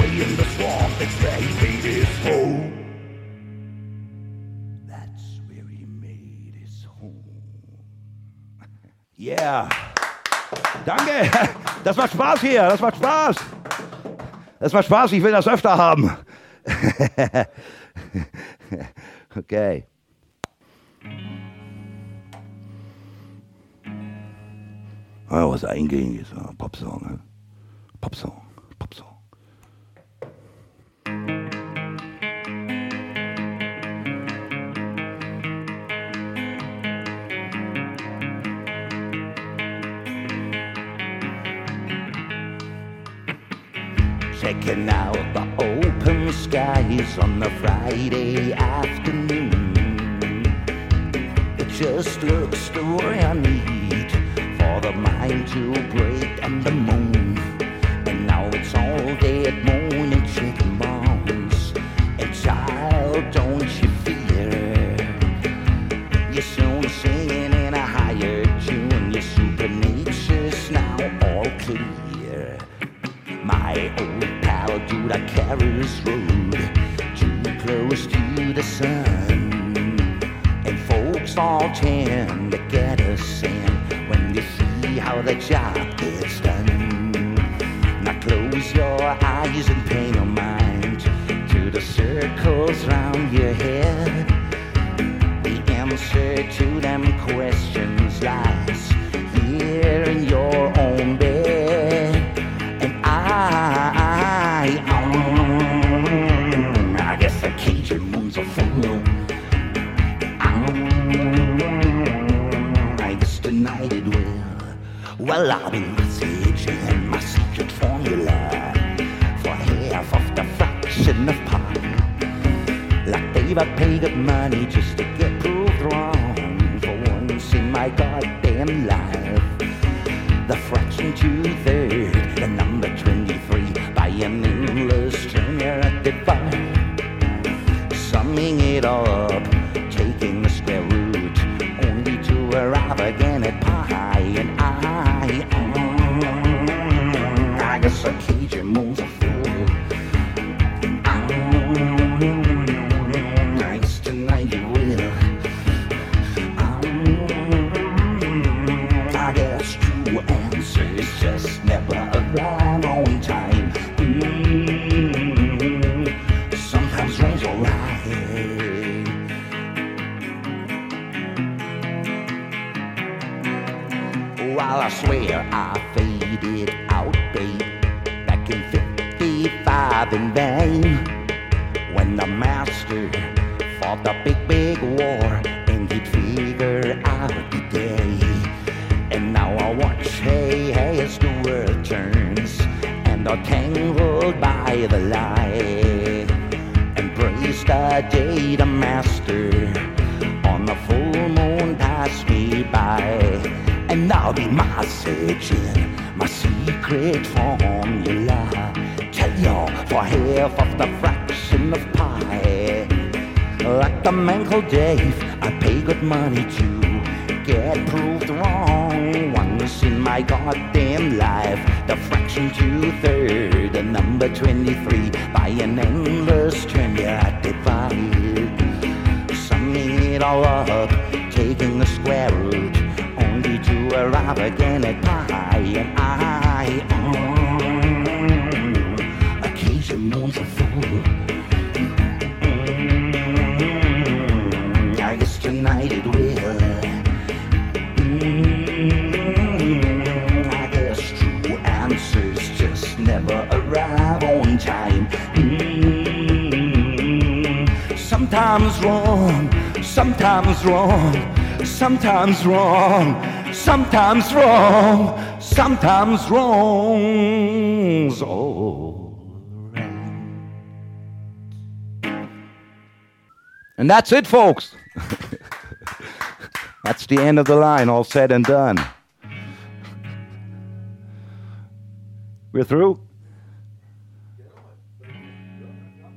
Way in the swamp, it's where he made his home. That's where he made his home. *laughs* Yeah. Danke. *laughs* Das macht Spaß hier. Das macht Spaß. Das macht Spaß. Ich will das öfter haben. *laughs* okay. Oh, was eingängiges. Uh, Popsong. Huh? Popsong. Popsong. Checking out the skies on a Friday afternoon. It just looks the way I need for the mind to break and the moon. And now it's all dead morning chicken sometimes wrong, sometimes wrong, sometimes wrong. Oh. And that's it, folks. *laughs* that's the end of the line, all said and done. We're through?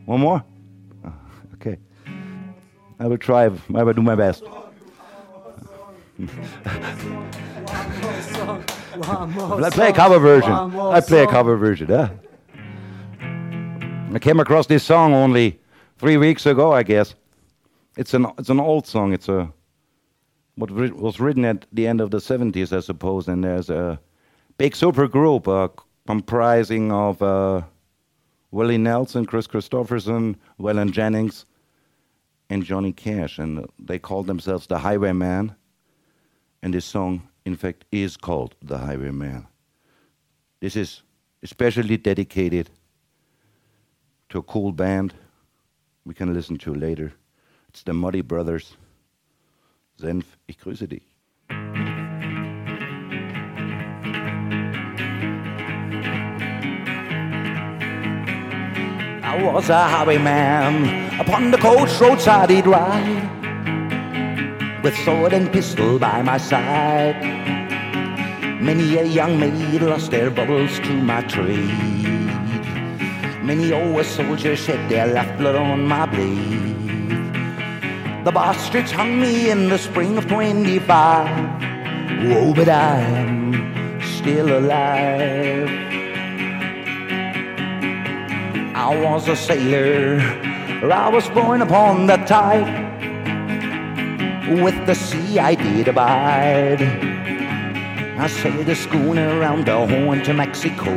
One more? Oh, Okay. I will try, I will do my best. I play a cover version. I play a cover version, yeah. I came across this song only three weeks ago, I guess. It's an it's an old song. It's a what was written at the end of the 70s, I suppose. And there's a big super group uh, comprising of uh, Willie Nelson, Chris Christopherson, Waylon Jennings, and Johnny Cash. And they called themselves the Highwayman. And this song, in fact, is called The Highwayman. This is especially dedicated to a cool band we can listen to later. It's the Muddy Brothers. Senf, ich grüße dich. I was a highwayman upon the coach roadside he'd ride with sword and pistol by my side. Many a young maid lost their bubbles to my trade. Many old soldiers shed their lifeblood on my blade. The bastards hung me in the spring of 25. Oh, but I'm still alive. I was a sailor, I was born upon the tide. With the sea I did abide. I sailed the schooner round the Horn to Mexico.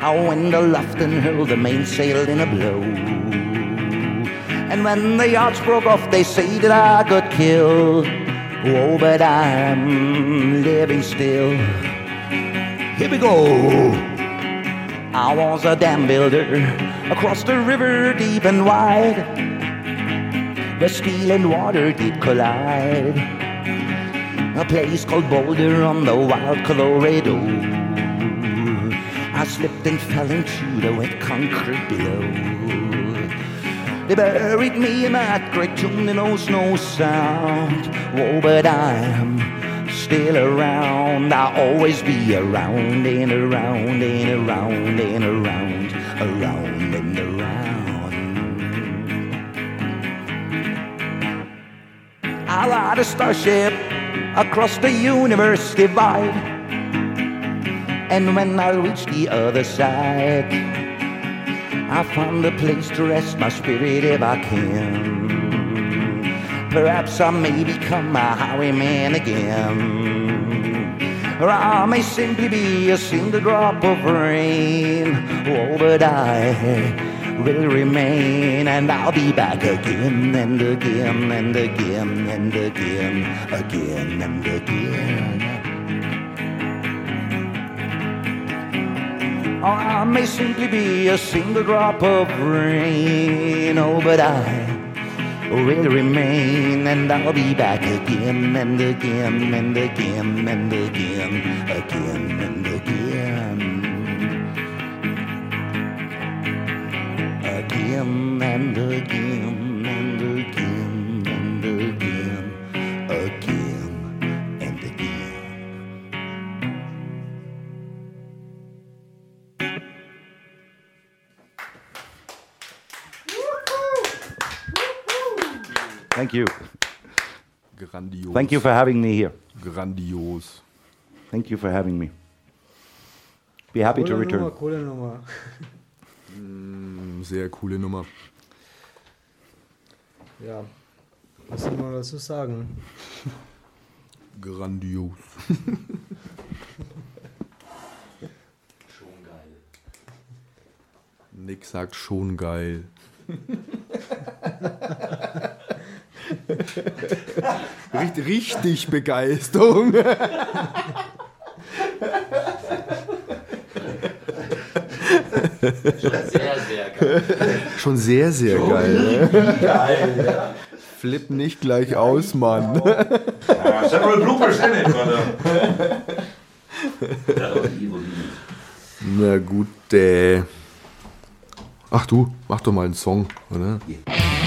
I went aloft and hurled the mainsail in a blow. And when the yards broke off, they say that I got killed. Oh, but I'm living still. Here we go. I was a dam builder across the river deep and wide. The steel and water did collide. A place called Boulder on the wild Colorado. I slipped and fell into the wet concrete below. They buried me in that great tune and oh, no snow sound. Whoa, but I'm still around. I'll always be around and around and around and around, around and around. I ride a starship across the universe divide. And when I reach the other side, I find a place to rest my spirit if I can. Perhaps I may become a highwayman again. Or I may simply be a single drop of rain. Oh, but I will remain, and I'll be back again and again and again and again, again and again. Or I may simply be a single drop of rain. Oh, but I will remain, and I'll be back again and again and again and again, again and again. Again and again and again and again, again and again. Thank you. Grandios. Thank you for having me here. Grandios. Thank you for having me. Be happy to return. Nummer, coole Nummer. *laughs* Sehr coole Nummer. Ja. Was soll man dazu sagen? *laughs* Grandios. *laughs* Nick sagt schon geil. *laughs* richtig, richtig Begeisterung. Sehr, sehr geil. Schon sehr, sehr geil. Geil, Flipp nicht gleich aus, Mann. ja. Several bloopers in it, evil. Na gut, äh. Ach du, mach doch mal einen Song, oder? Thank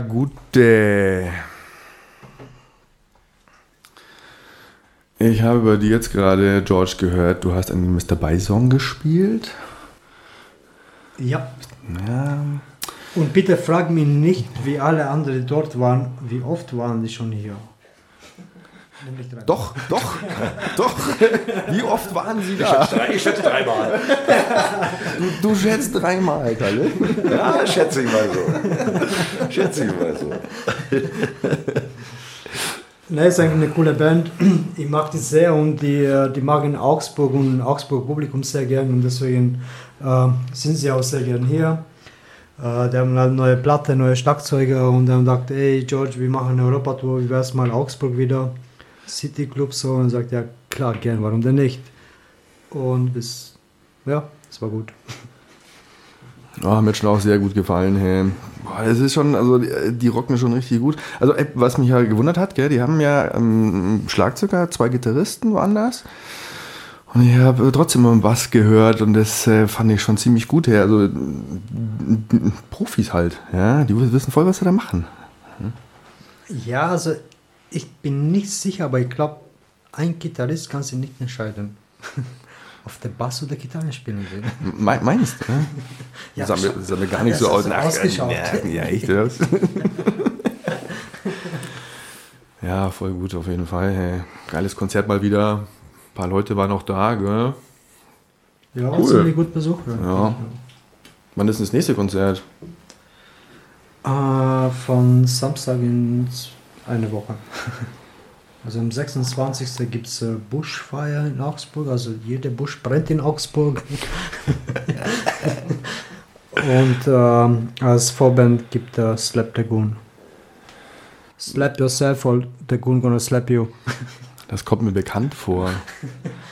Gute. Ich habe bei dir jetzt gerade, George, gehört, du hast einen Mr. Bison gespielt. Ja. Ja. Und bitte frag mich nicht, wie alle anderen dort waren. Wie oft waren die schon hier? Nämlich drei. Doch, doch, doch. Wie oft waren sie da? Ich schätze dreimal. Du, du schätzt dreimal, Kalle. Ja, schätze ich mal so. Schätze ich mal so. Ne, ist eigentlich eine coole Band. Ich mag die sehr und die, die mag in Augsburg und Augsburg Publikum sehr gern und deswegen äh, sind sie auch sehr gern hier. Äh, die haben halt neue Platte, neue Schlagzeuger und haben gesagt, ey George, wir machen eine Europatour, wie wär's mal Augsburg wieder? City Club so und sagt, ja klar, gern, warum denn nicht? Und bis, ja, es war gut. Oh, hat mir schon auch sehr gut gefallen. Hey. Boah, das ist schon, also die, die rocken schon richtig gut. Also äh, was mich ja gewundert hat, gell, die haben ja ähm, Schlagzeuger, zwei Gitarristen woanders. Und ich habe trotzdem immer einen Bass gehört und das äh, fand ich schon ziemlich gut her. Also äh, Profis halt, ja, die wissen voll, was sie da machen. Ja, also ich bin nicht sicher, aber ich glaube, ein Gitarrist kann sich nicht entscheiden. *laughs* Auf der Bass oder Gitarre spielen will. *laughs* Me meinst du? Ne? *laughs* Ja, das, mir, schon. das mir gar nicht so aus. du Ach, ausgeschaut. Ja, ja, echt. Das. ja, voll gut auf jeden Fall. Hey. Geiles Konzert mal wieder. Ein paar Leute waren auch da, gell? Ja, Cool. ziemlich gut besucht. Ja. Wann ist das nächste Konzert? Äh, von Samstag in eine Woche. *laughs* Also am 26. gibt es Buschfeier in Augsburg, also jeder Busch brennt in Augsburg. *laughs* Und ähm, als Vorband gibt es Slap Lagoon. Slap yourself or the goon gonna slap you. *laughs* Das kommt mir bekannt vor.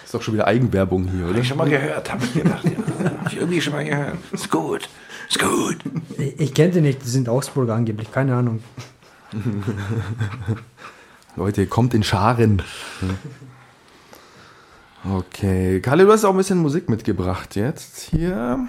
Ist doch schon wieder Eigenwerbung hier, Hab oder? ich schon mal gehört, habe ich gedacht. Ja. Hab ich irgendwie schon mal gehört. Ist gut. Ist gut. Ich, ich kenne die nicht, die sind Augsburger angeblich, keine Ahnung. *laughs* Leute, kommt in Scharen. Okay. Kalle, du hast auch ein bisschen Musik mitgebracht jetzt hier.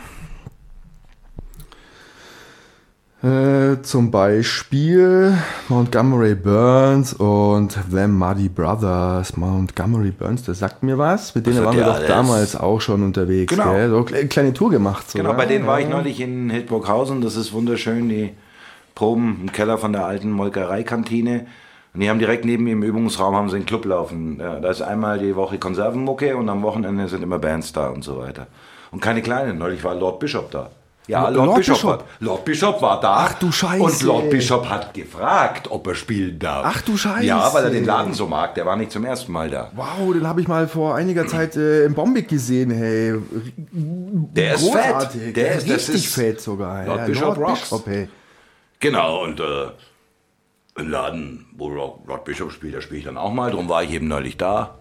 Äh, zum Beispiel Montgomery Burns und The Muddy Brothers. Montgomery Burns, das sagt mir was. Mit denen waren wir doch damals auch schon unterwegs. Genau. Gell? So eine kleine Tour gemacht. Genau, sogar. bei denen war ich Ja. neulich in Hildburghausen. Das ist wunderschön. Die Proben im Keller von der alten Molkereikantine. Und die haben direkt neben mir im Übungsraum haben sie einen Club laufen. Ja, da ist einmal die Woche Konservenmucke und am Wochenende sind immer Bands da und so weiter. Und keine kleinen. Neulich war Lord Bishop da. Ja, Lord Lord, Bishop, Bishop? War, Lord Bishop war da. Ach du Scheiße. Und Lord Bishop hat gefragt, ob er spielen darf. Ach du Scheiße. Ja, weil er den Laden so mag. Der war nicht zum ersten Mal da. Wow, den habe ich mal vor einiger Zeit äh, im Bombik gesehen, hey. Der ist Großartig. fett. Der ist, das richtig ist fett sogar. Lord ja, Bishop Lord rocks. Bishop, hey. Genau, und äh, im Laden, wo Rod Bishop spielt, da spiele ich dann auch mal. Drum war ich eben neulich da.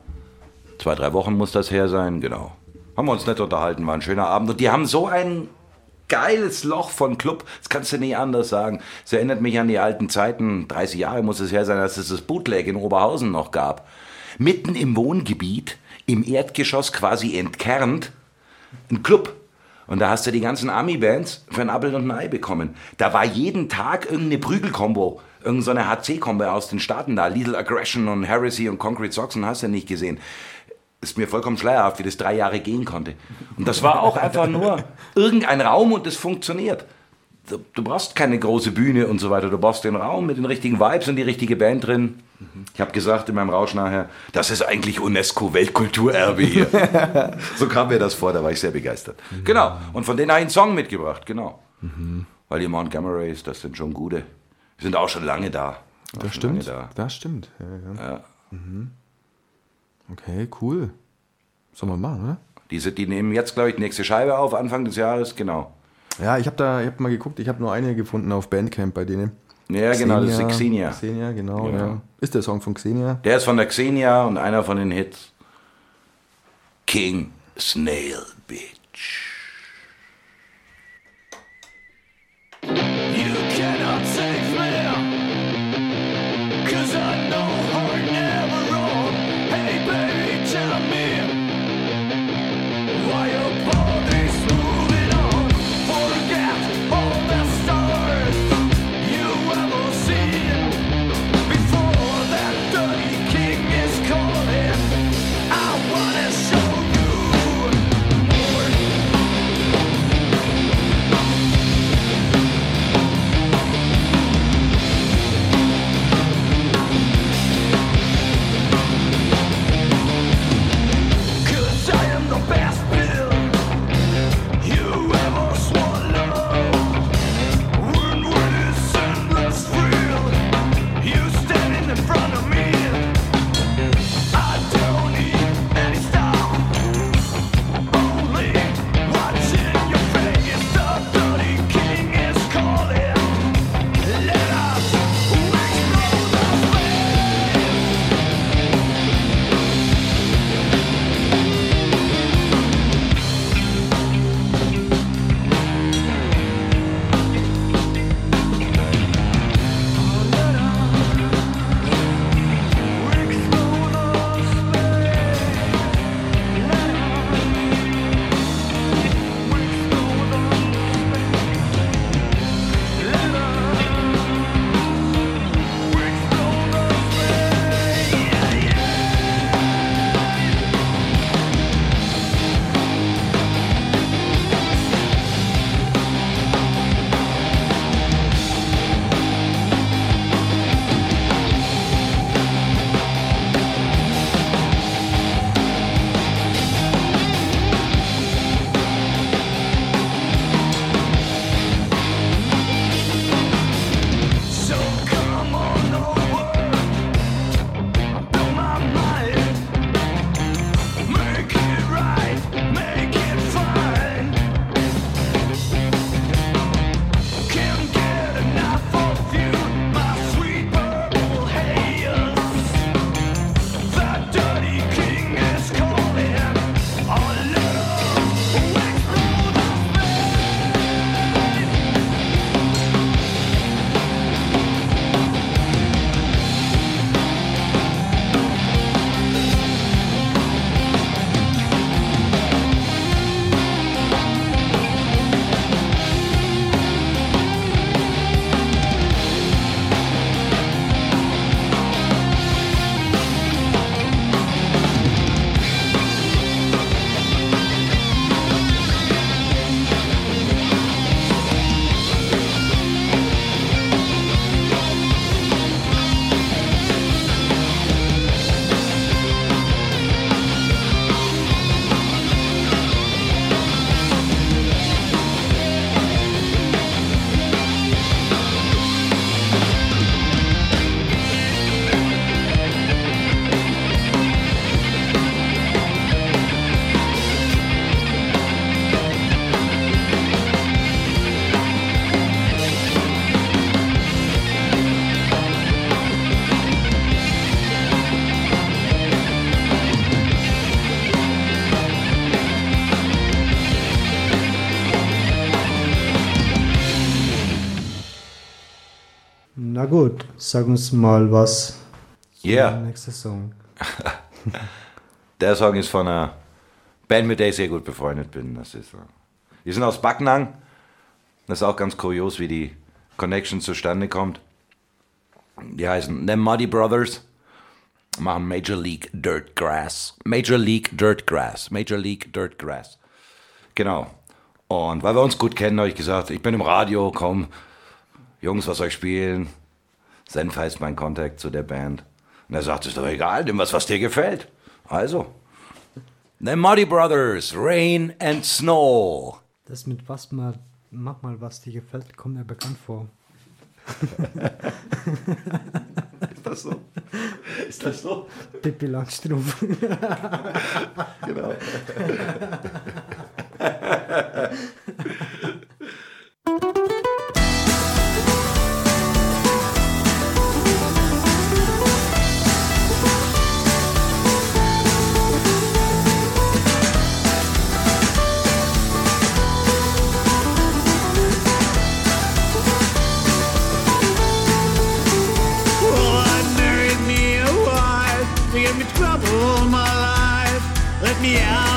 Zwei, drei Wochen muss das her sein, genau. Haben wir uns nett unterhalten, war ein schöner Abend. Und die haben so ein geiles Loch von Club, das kannst du nie anders sagen. Es erinnert mich an die alten Zeiten, 30 Jahre muss es her sein, als es das Bootleg in Oberhausen noch gab. Mitten im Wohngebiet, im Erdgeschoss quasi entkernt, ein Club. Und da hast du die ganzen Ami-Bands für ein Appel und ein Ei bekommen. Da war jeden Tag irgendeine Prügelkombo, irgendeine HC-Kombo aus den Staaten da. Lethal Aggression und Heresy und Concrete Socks und hast du nicht gesehen. Ist mir vollkommen schleierhaft, wie das drei Jahre gehen konnte. Und das war auch einfach nur irgendein Raum und es funktioniert. Du, du brauchst keine große Bühne und so weiter. Du brauchst den Raum mit den richtigen Vibes und die richtige Band drin. Ich habe gesagt in meinem Rausch nachher, das ist eigentlich UNESCO-Weltkulturerbe hier. *laughs* so kam mir das vor, da war ich sehr begeistert. Genau, und von denen habe ich einen Song mitgebracht, genau. Weil die Montgomerys, das sind schon gute. Die sind auch schon lange da. Auch Das stimmt. Da. Das stimmt. Ja, ja. Ja. Okay, cool. Sollen wir machen, oder? Die, sind, die nehmen jetzt, glaube ich, die nächste Scheibe auf, Anfang des Jahres, genau. Ja, ich habe da, ich habe mal geguckt, ich habe nur eine gefunden auf Bandcamp bei denen. Ja, genau, das ist Xenia. Xenia, genau, Genau. ja. Ist der Song von Xenia? Der ist von der Xenia und einer von den Hits. King Snail Bitch. You sag uns mal was. Yeah. Der nächste Song. *laughs* Der Song ist von einer Band, mit der ich sehr gut befreundet bin. Das ist, äh, die sind aus Backnang. Das ist auch ganz kurios, wie die Connection zustande kommt. Die heißen The Muddy Brothers. Machen Major League Dirt Grass. Major League Dirt Grass. Major League Dirt Grass. Genau. Und weil wir uns gut kennen, habe ich gesagt, ich bin im Radio, komm, Jungs, was soll ich spielen? Senf heißt mein Kontakt zu der Band. Und er sagt, ist doch egal, nimm was, was dir gefällt. Also. The Muddy Brothers, Rain and Snow. Das mit was mal, mach mal, was dir gefällt, kommt mir bekannt vor. Ist das so? Ist das so? Pippi Langstrumpf. *laughs* Genau. *laughs* out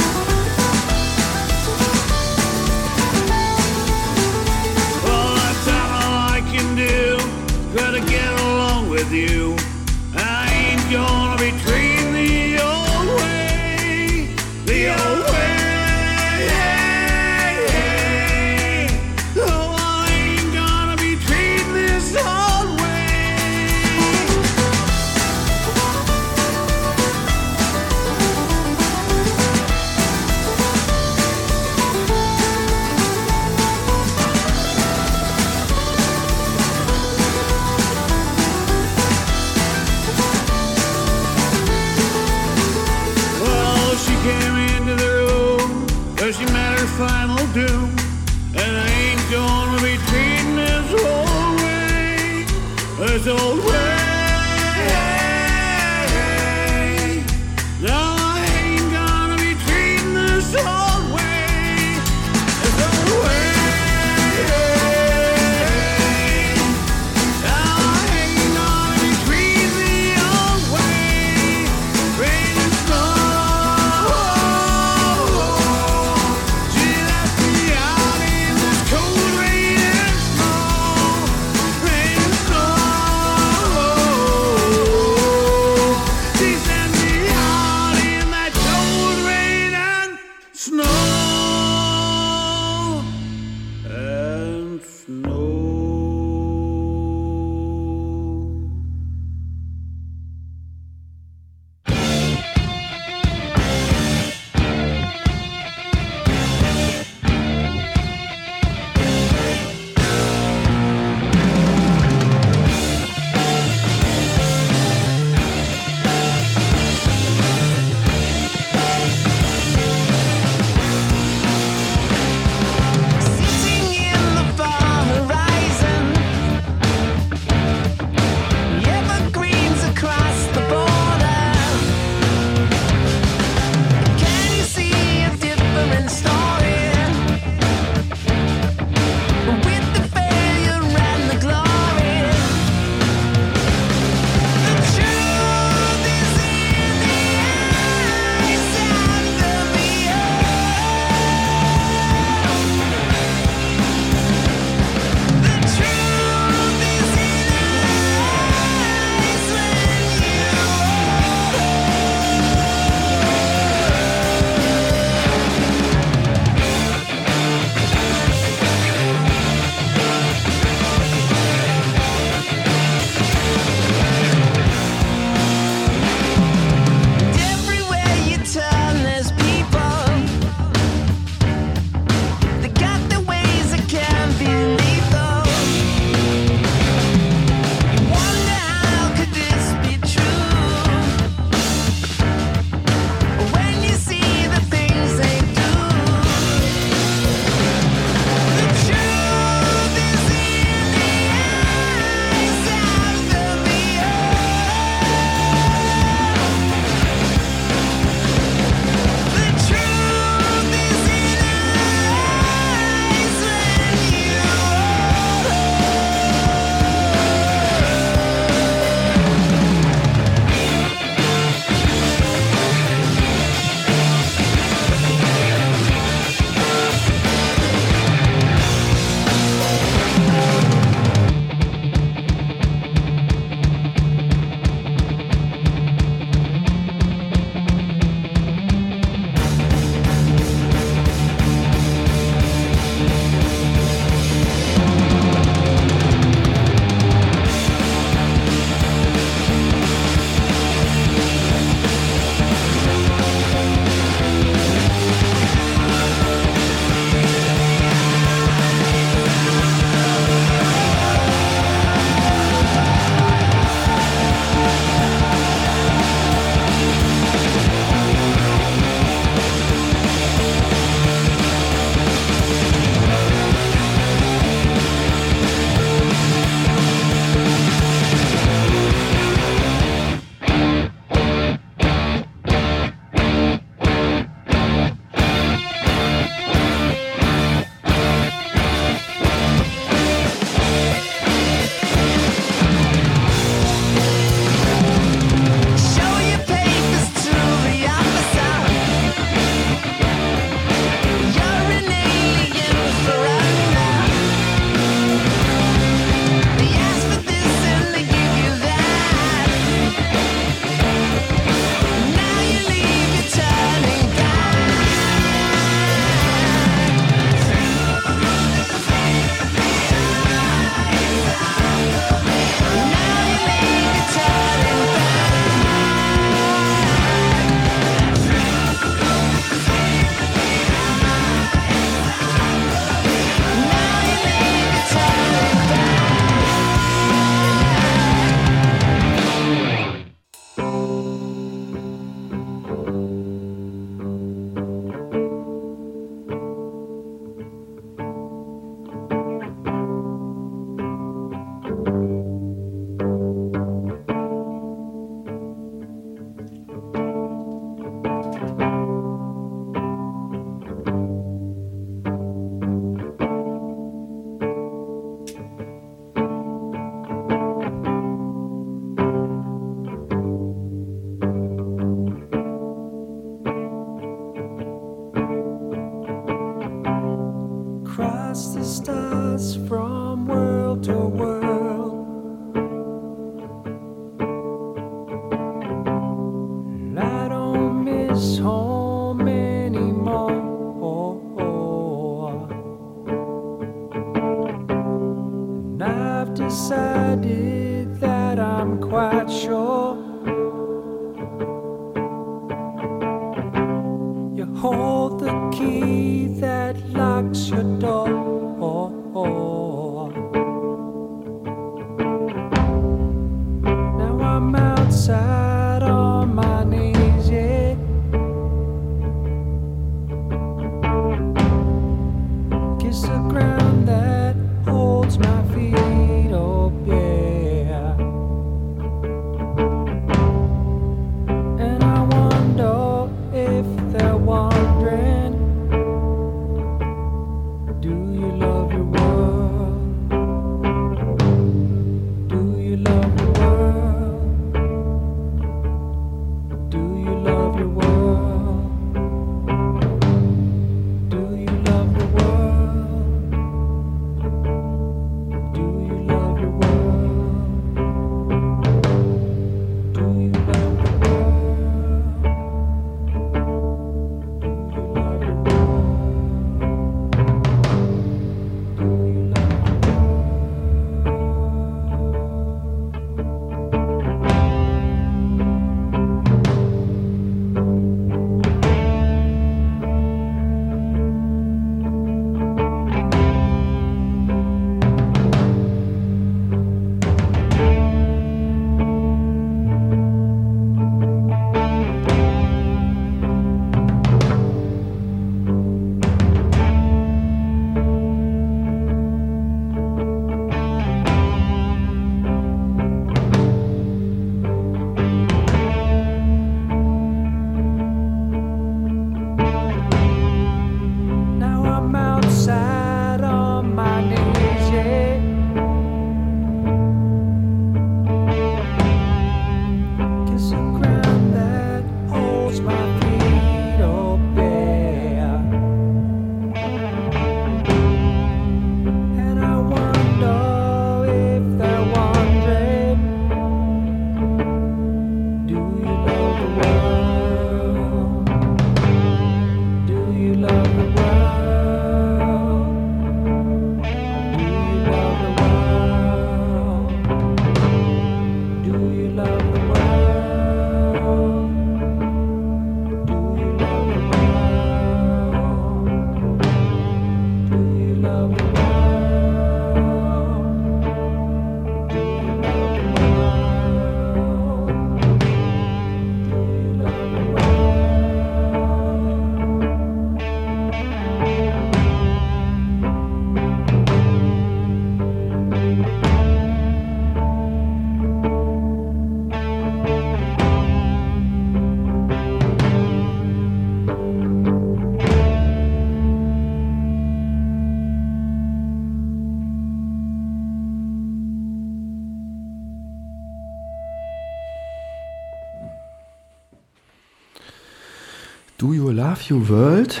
your world?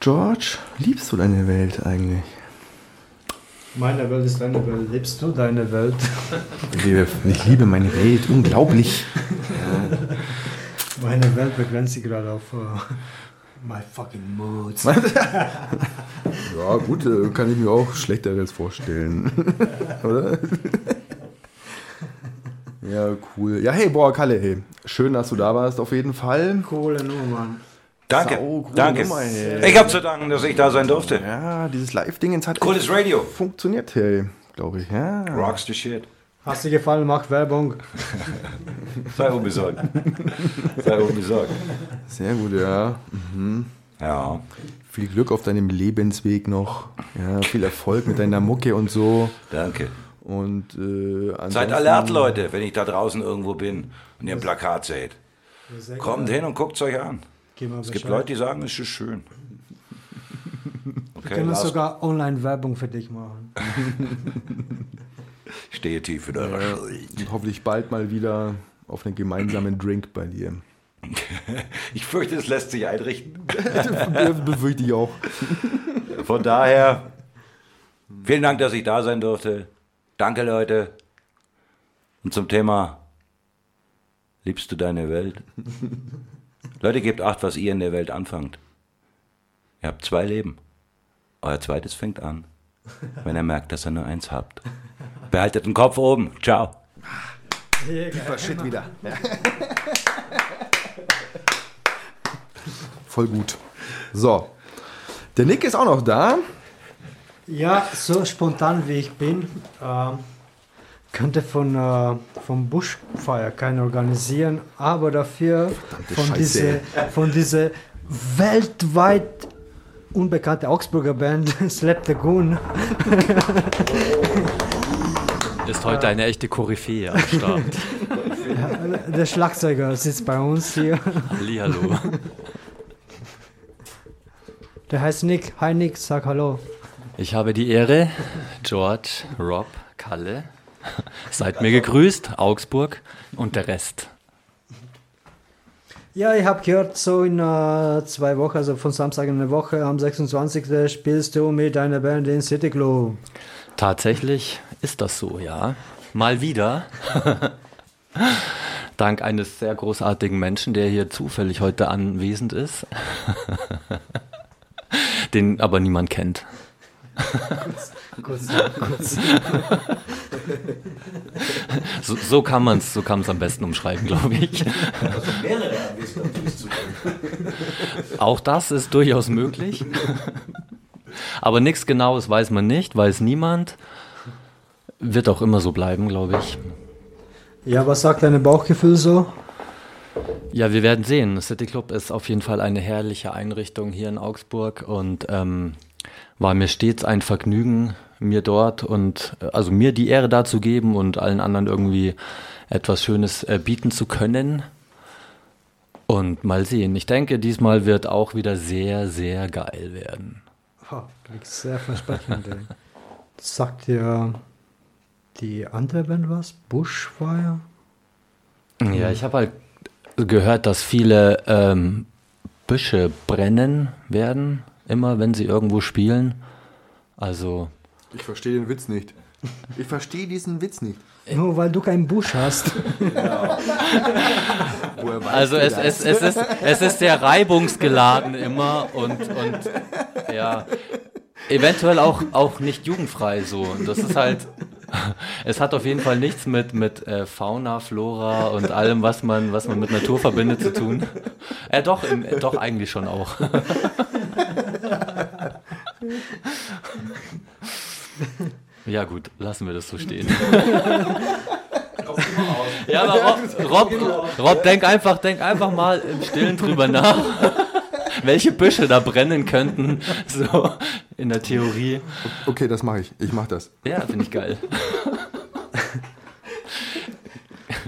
George, liebst du deine Welt eigentlich? Meine Welt ist deine Welt. Lebst du deine Welt? Ich liebe meine Welt, unglaublich. *laughs* Meine Welt begrenzt sich gerade auf äh, my fucking moods. *laughs* Ja, gut, äh, kann ich mir auch Schlechteres vorstellen. *laughs* Oder? ja, cool. Ja, hey, boah, Kalle, hey. Schön, dass du da warst, auf jeden Fall. Coole Nummer, Mann. Danke, Sau danke. Nummer. Ich habe zu danken, dass ich da sein durfte. Ja, dieses Live-Ding hat Cooles Radio. funktioniert, hey, glaube ich. Ja. Rocks the shit. Hast dir gefallen? Mach Werbung. *laughs* Sei unbesorgt. Sei unbesorgt. Sehr gut, ja. Ja. Viel Glück auf deinem Lebensweg noch. Ja, viel Erfolg mit deiner Mucke und so. Danke. Und äh, Seid alert, Leute, wenn ich da draußen irgendwo bin und ihr ein Plakat seht. Kommt hin und guckt es euch an. Gib mal Es gibt. Leute, die sagen, es ist schön. Wir Okay, können Lars, sogar Online-Werbung für dich machen. ich stehe tief in eurer Schuld. Und hoffentlich bald mal wieder auf einen gemeinsamen Drink bei dir. *laughs* Ich fürchte, es lässt sich einrichten. Befürchte ich auch. Von daher, vielen Dank, dass ich da sein durfte. Danke, Leute. Und zum Thema, liebst du deine Welt? Leute, gebt acht, was ihr in der Welt anfangt. Ihr habt zwei Leben. Euer zweites fängt an, wenn ihr merkt, dass ihr nur eins habt. Behaltet den Kopf oben. Ciao. Tiefer Shit wieder. Voll gut. So. Der Nick ist auch noch da. Ja, so spontan wie ich bin, ähm, könnte von, äh, vom Buschfeuer keiner organisieren, aber dafür von Scheiße. dieser von diese weltweit unbekannte Augsburger Band *laughs* Slap the Goon. Ist heute eine echte Koryphäe am Start. *laughs* Der Schlagzeuger sitzt bei uns hier. Hallihallo. Der heißt Nick. Hi Nick, sag Hallo. Ich habe die Ehre, George, Rob, Kalle. *laughs* Seid mir gegrüßt, Augsburg und der Rest. Ja, ich habe gehört, so in äh, zwei Wochen, also von Samstag in der Woche, am 26. spielst du mit deiner Band in City Club. Tatsächlich ist das so, ja. Mal wieder. *laughs* Dank eines sehr großartigen Menschen, der hier zufällig heute anwesend ist. *laughs* Den aber niemand kennt. Kurz, kurz. *laughs* So, so kann man es so kann man's am besten umschreiben, glaube ich. Auch das ist durchaus möglich. Aber nichts Genaues weiß man nicht, weiß niemand. Wird auch immer so bleiben, glaube ich. Ja, was sagt dein Bauchgefühl so? Ja, wir werden sehen. City Club ist auf jeden Fall eine herrliche Einrichtung hier in Augsburg und ähm, war mir stets ein Vergnügen, mir dort und äh, also mir die Ehre dazu geben und allen anderen irgendwie etwas Schönes äh, bieten zu können. Und mal sehen. Ich denke, diesmal wird auch wieder sehr, sehr geil werden. Oh, klingt sehr versprechend. *laughs* ey. Sagt dir die andere Band was? Bushfire? Ja, ich habe halt gehört, dass viele ähm, Büsche brennen werden, immer wenn sie irgendwo spielen. Also, Ich verstehe den Witz nicht. Ich verstehe diesen Witz nicht. Nur weil du keinen Busch hast. *laughs* Woher weißt also du es, das? es, es, ist, es ist sehr reibungsgeladen immer und, und ja, eventuell auch, auch nicht jugendfrei so. Das ist halt, es hat auf jeden Fall nichts mit, mit äh, Fauna, Flora und allem, was man, was man mit Natur verbindet, zu tun. Äh, doch, äh, doch eigentlich schon auch. *laughs* *laughs* Ja gut, lassen wir das so stehen. *laughs* Ja, aber Rob, *laughs* Rob, Rob, denk einfach, denk einfach mal im Stillen drüber nach, welche Büsche da brennen könnten, so in der Theorie. Okay, das mache ich. Ich mache das. Ja, finde ich geil.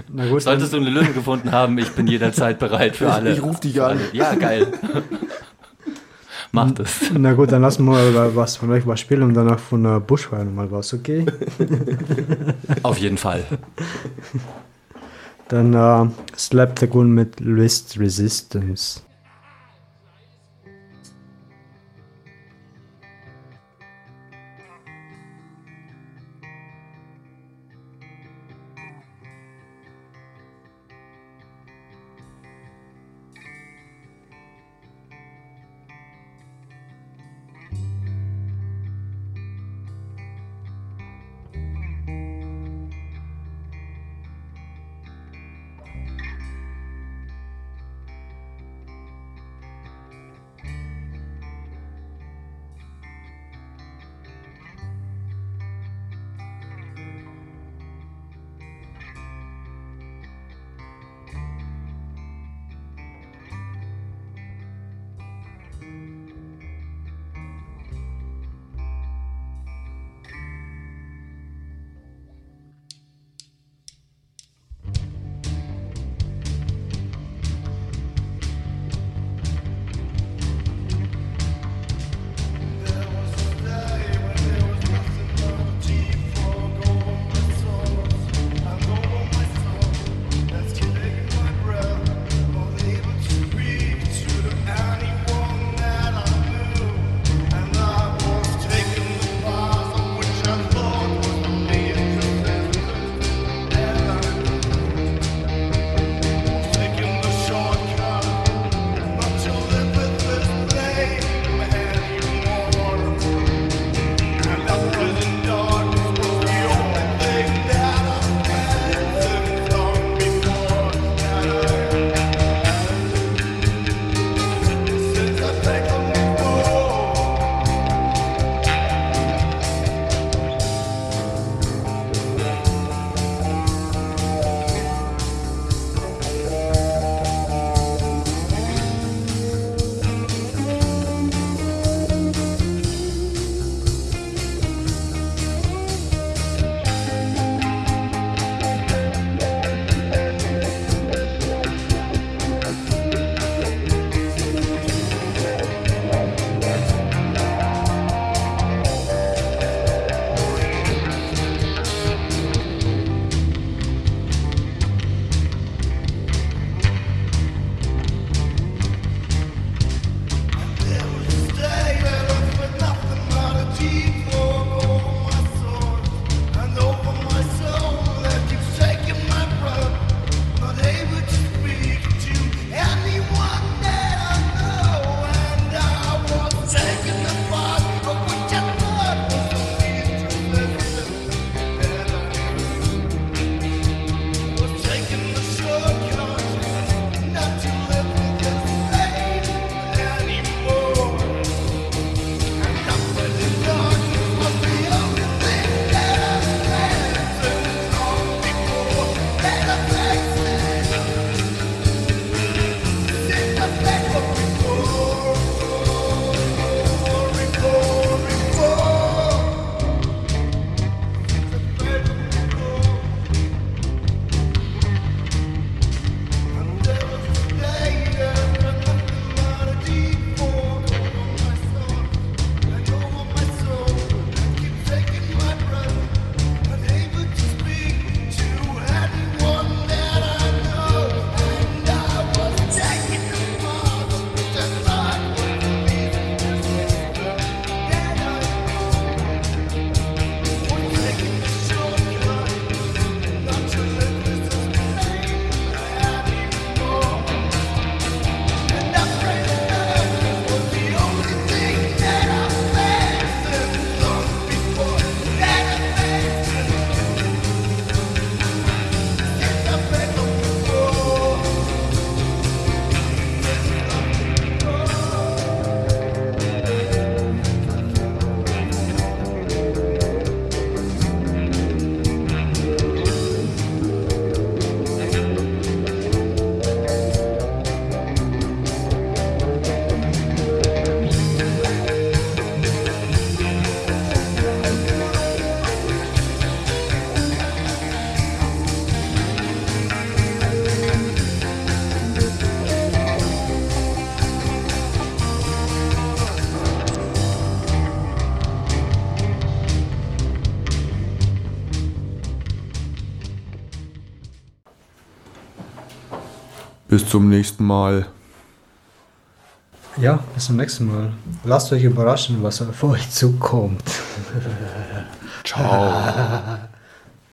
Na gut, Solltest du eine Lösung gefunden haben, ich bin jederzeit bereit für alle. ich ruf dich an. Alle. Ja, geil. Mach das. *laughs* Na gut, dann lassen wir mal was von euch was spielen und danach von äh, Bushfire nochmal was, okay? *laughs* Auf jeden Fall. Dann äh, Slap the Gun mit List Resistance. Zum nächsten Mal. Ja, bis zum nächsten Mal. Lasst euch überraschen, was auf euch zukommt.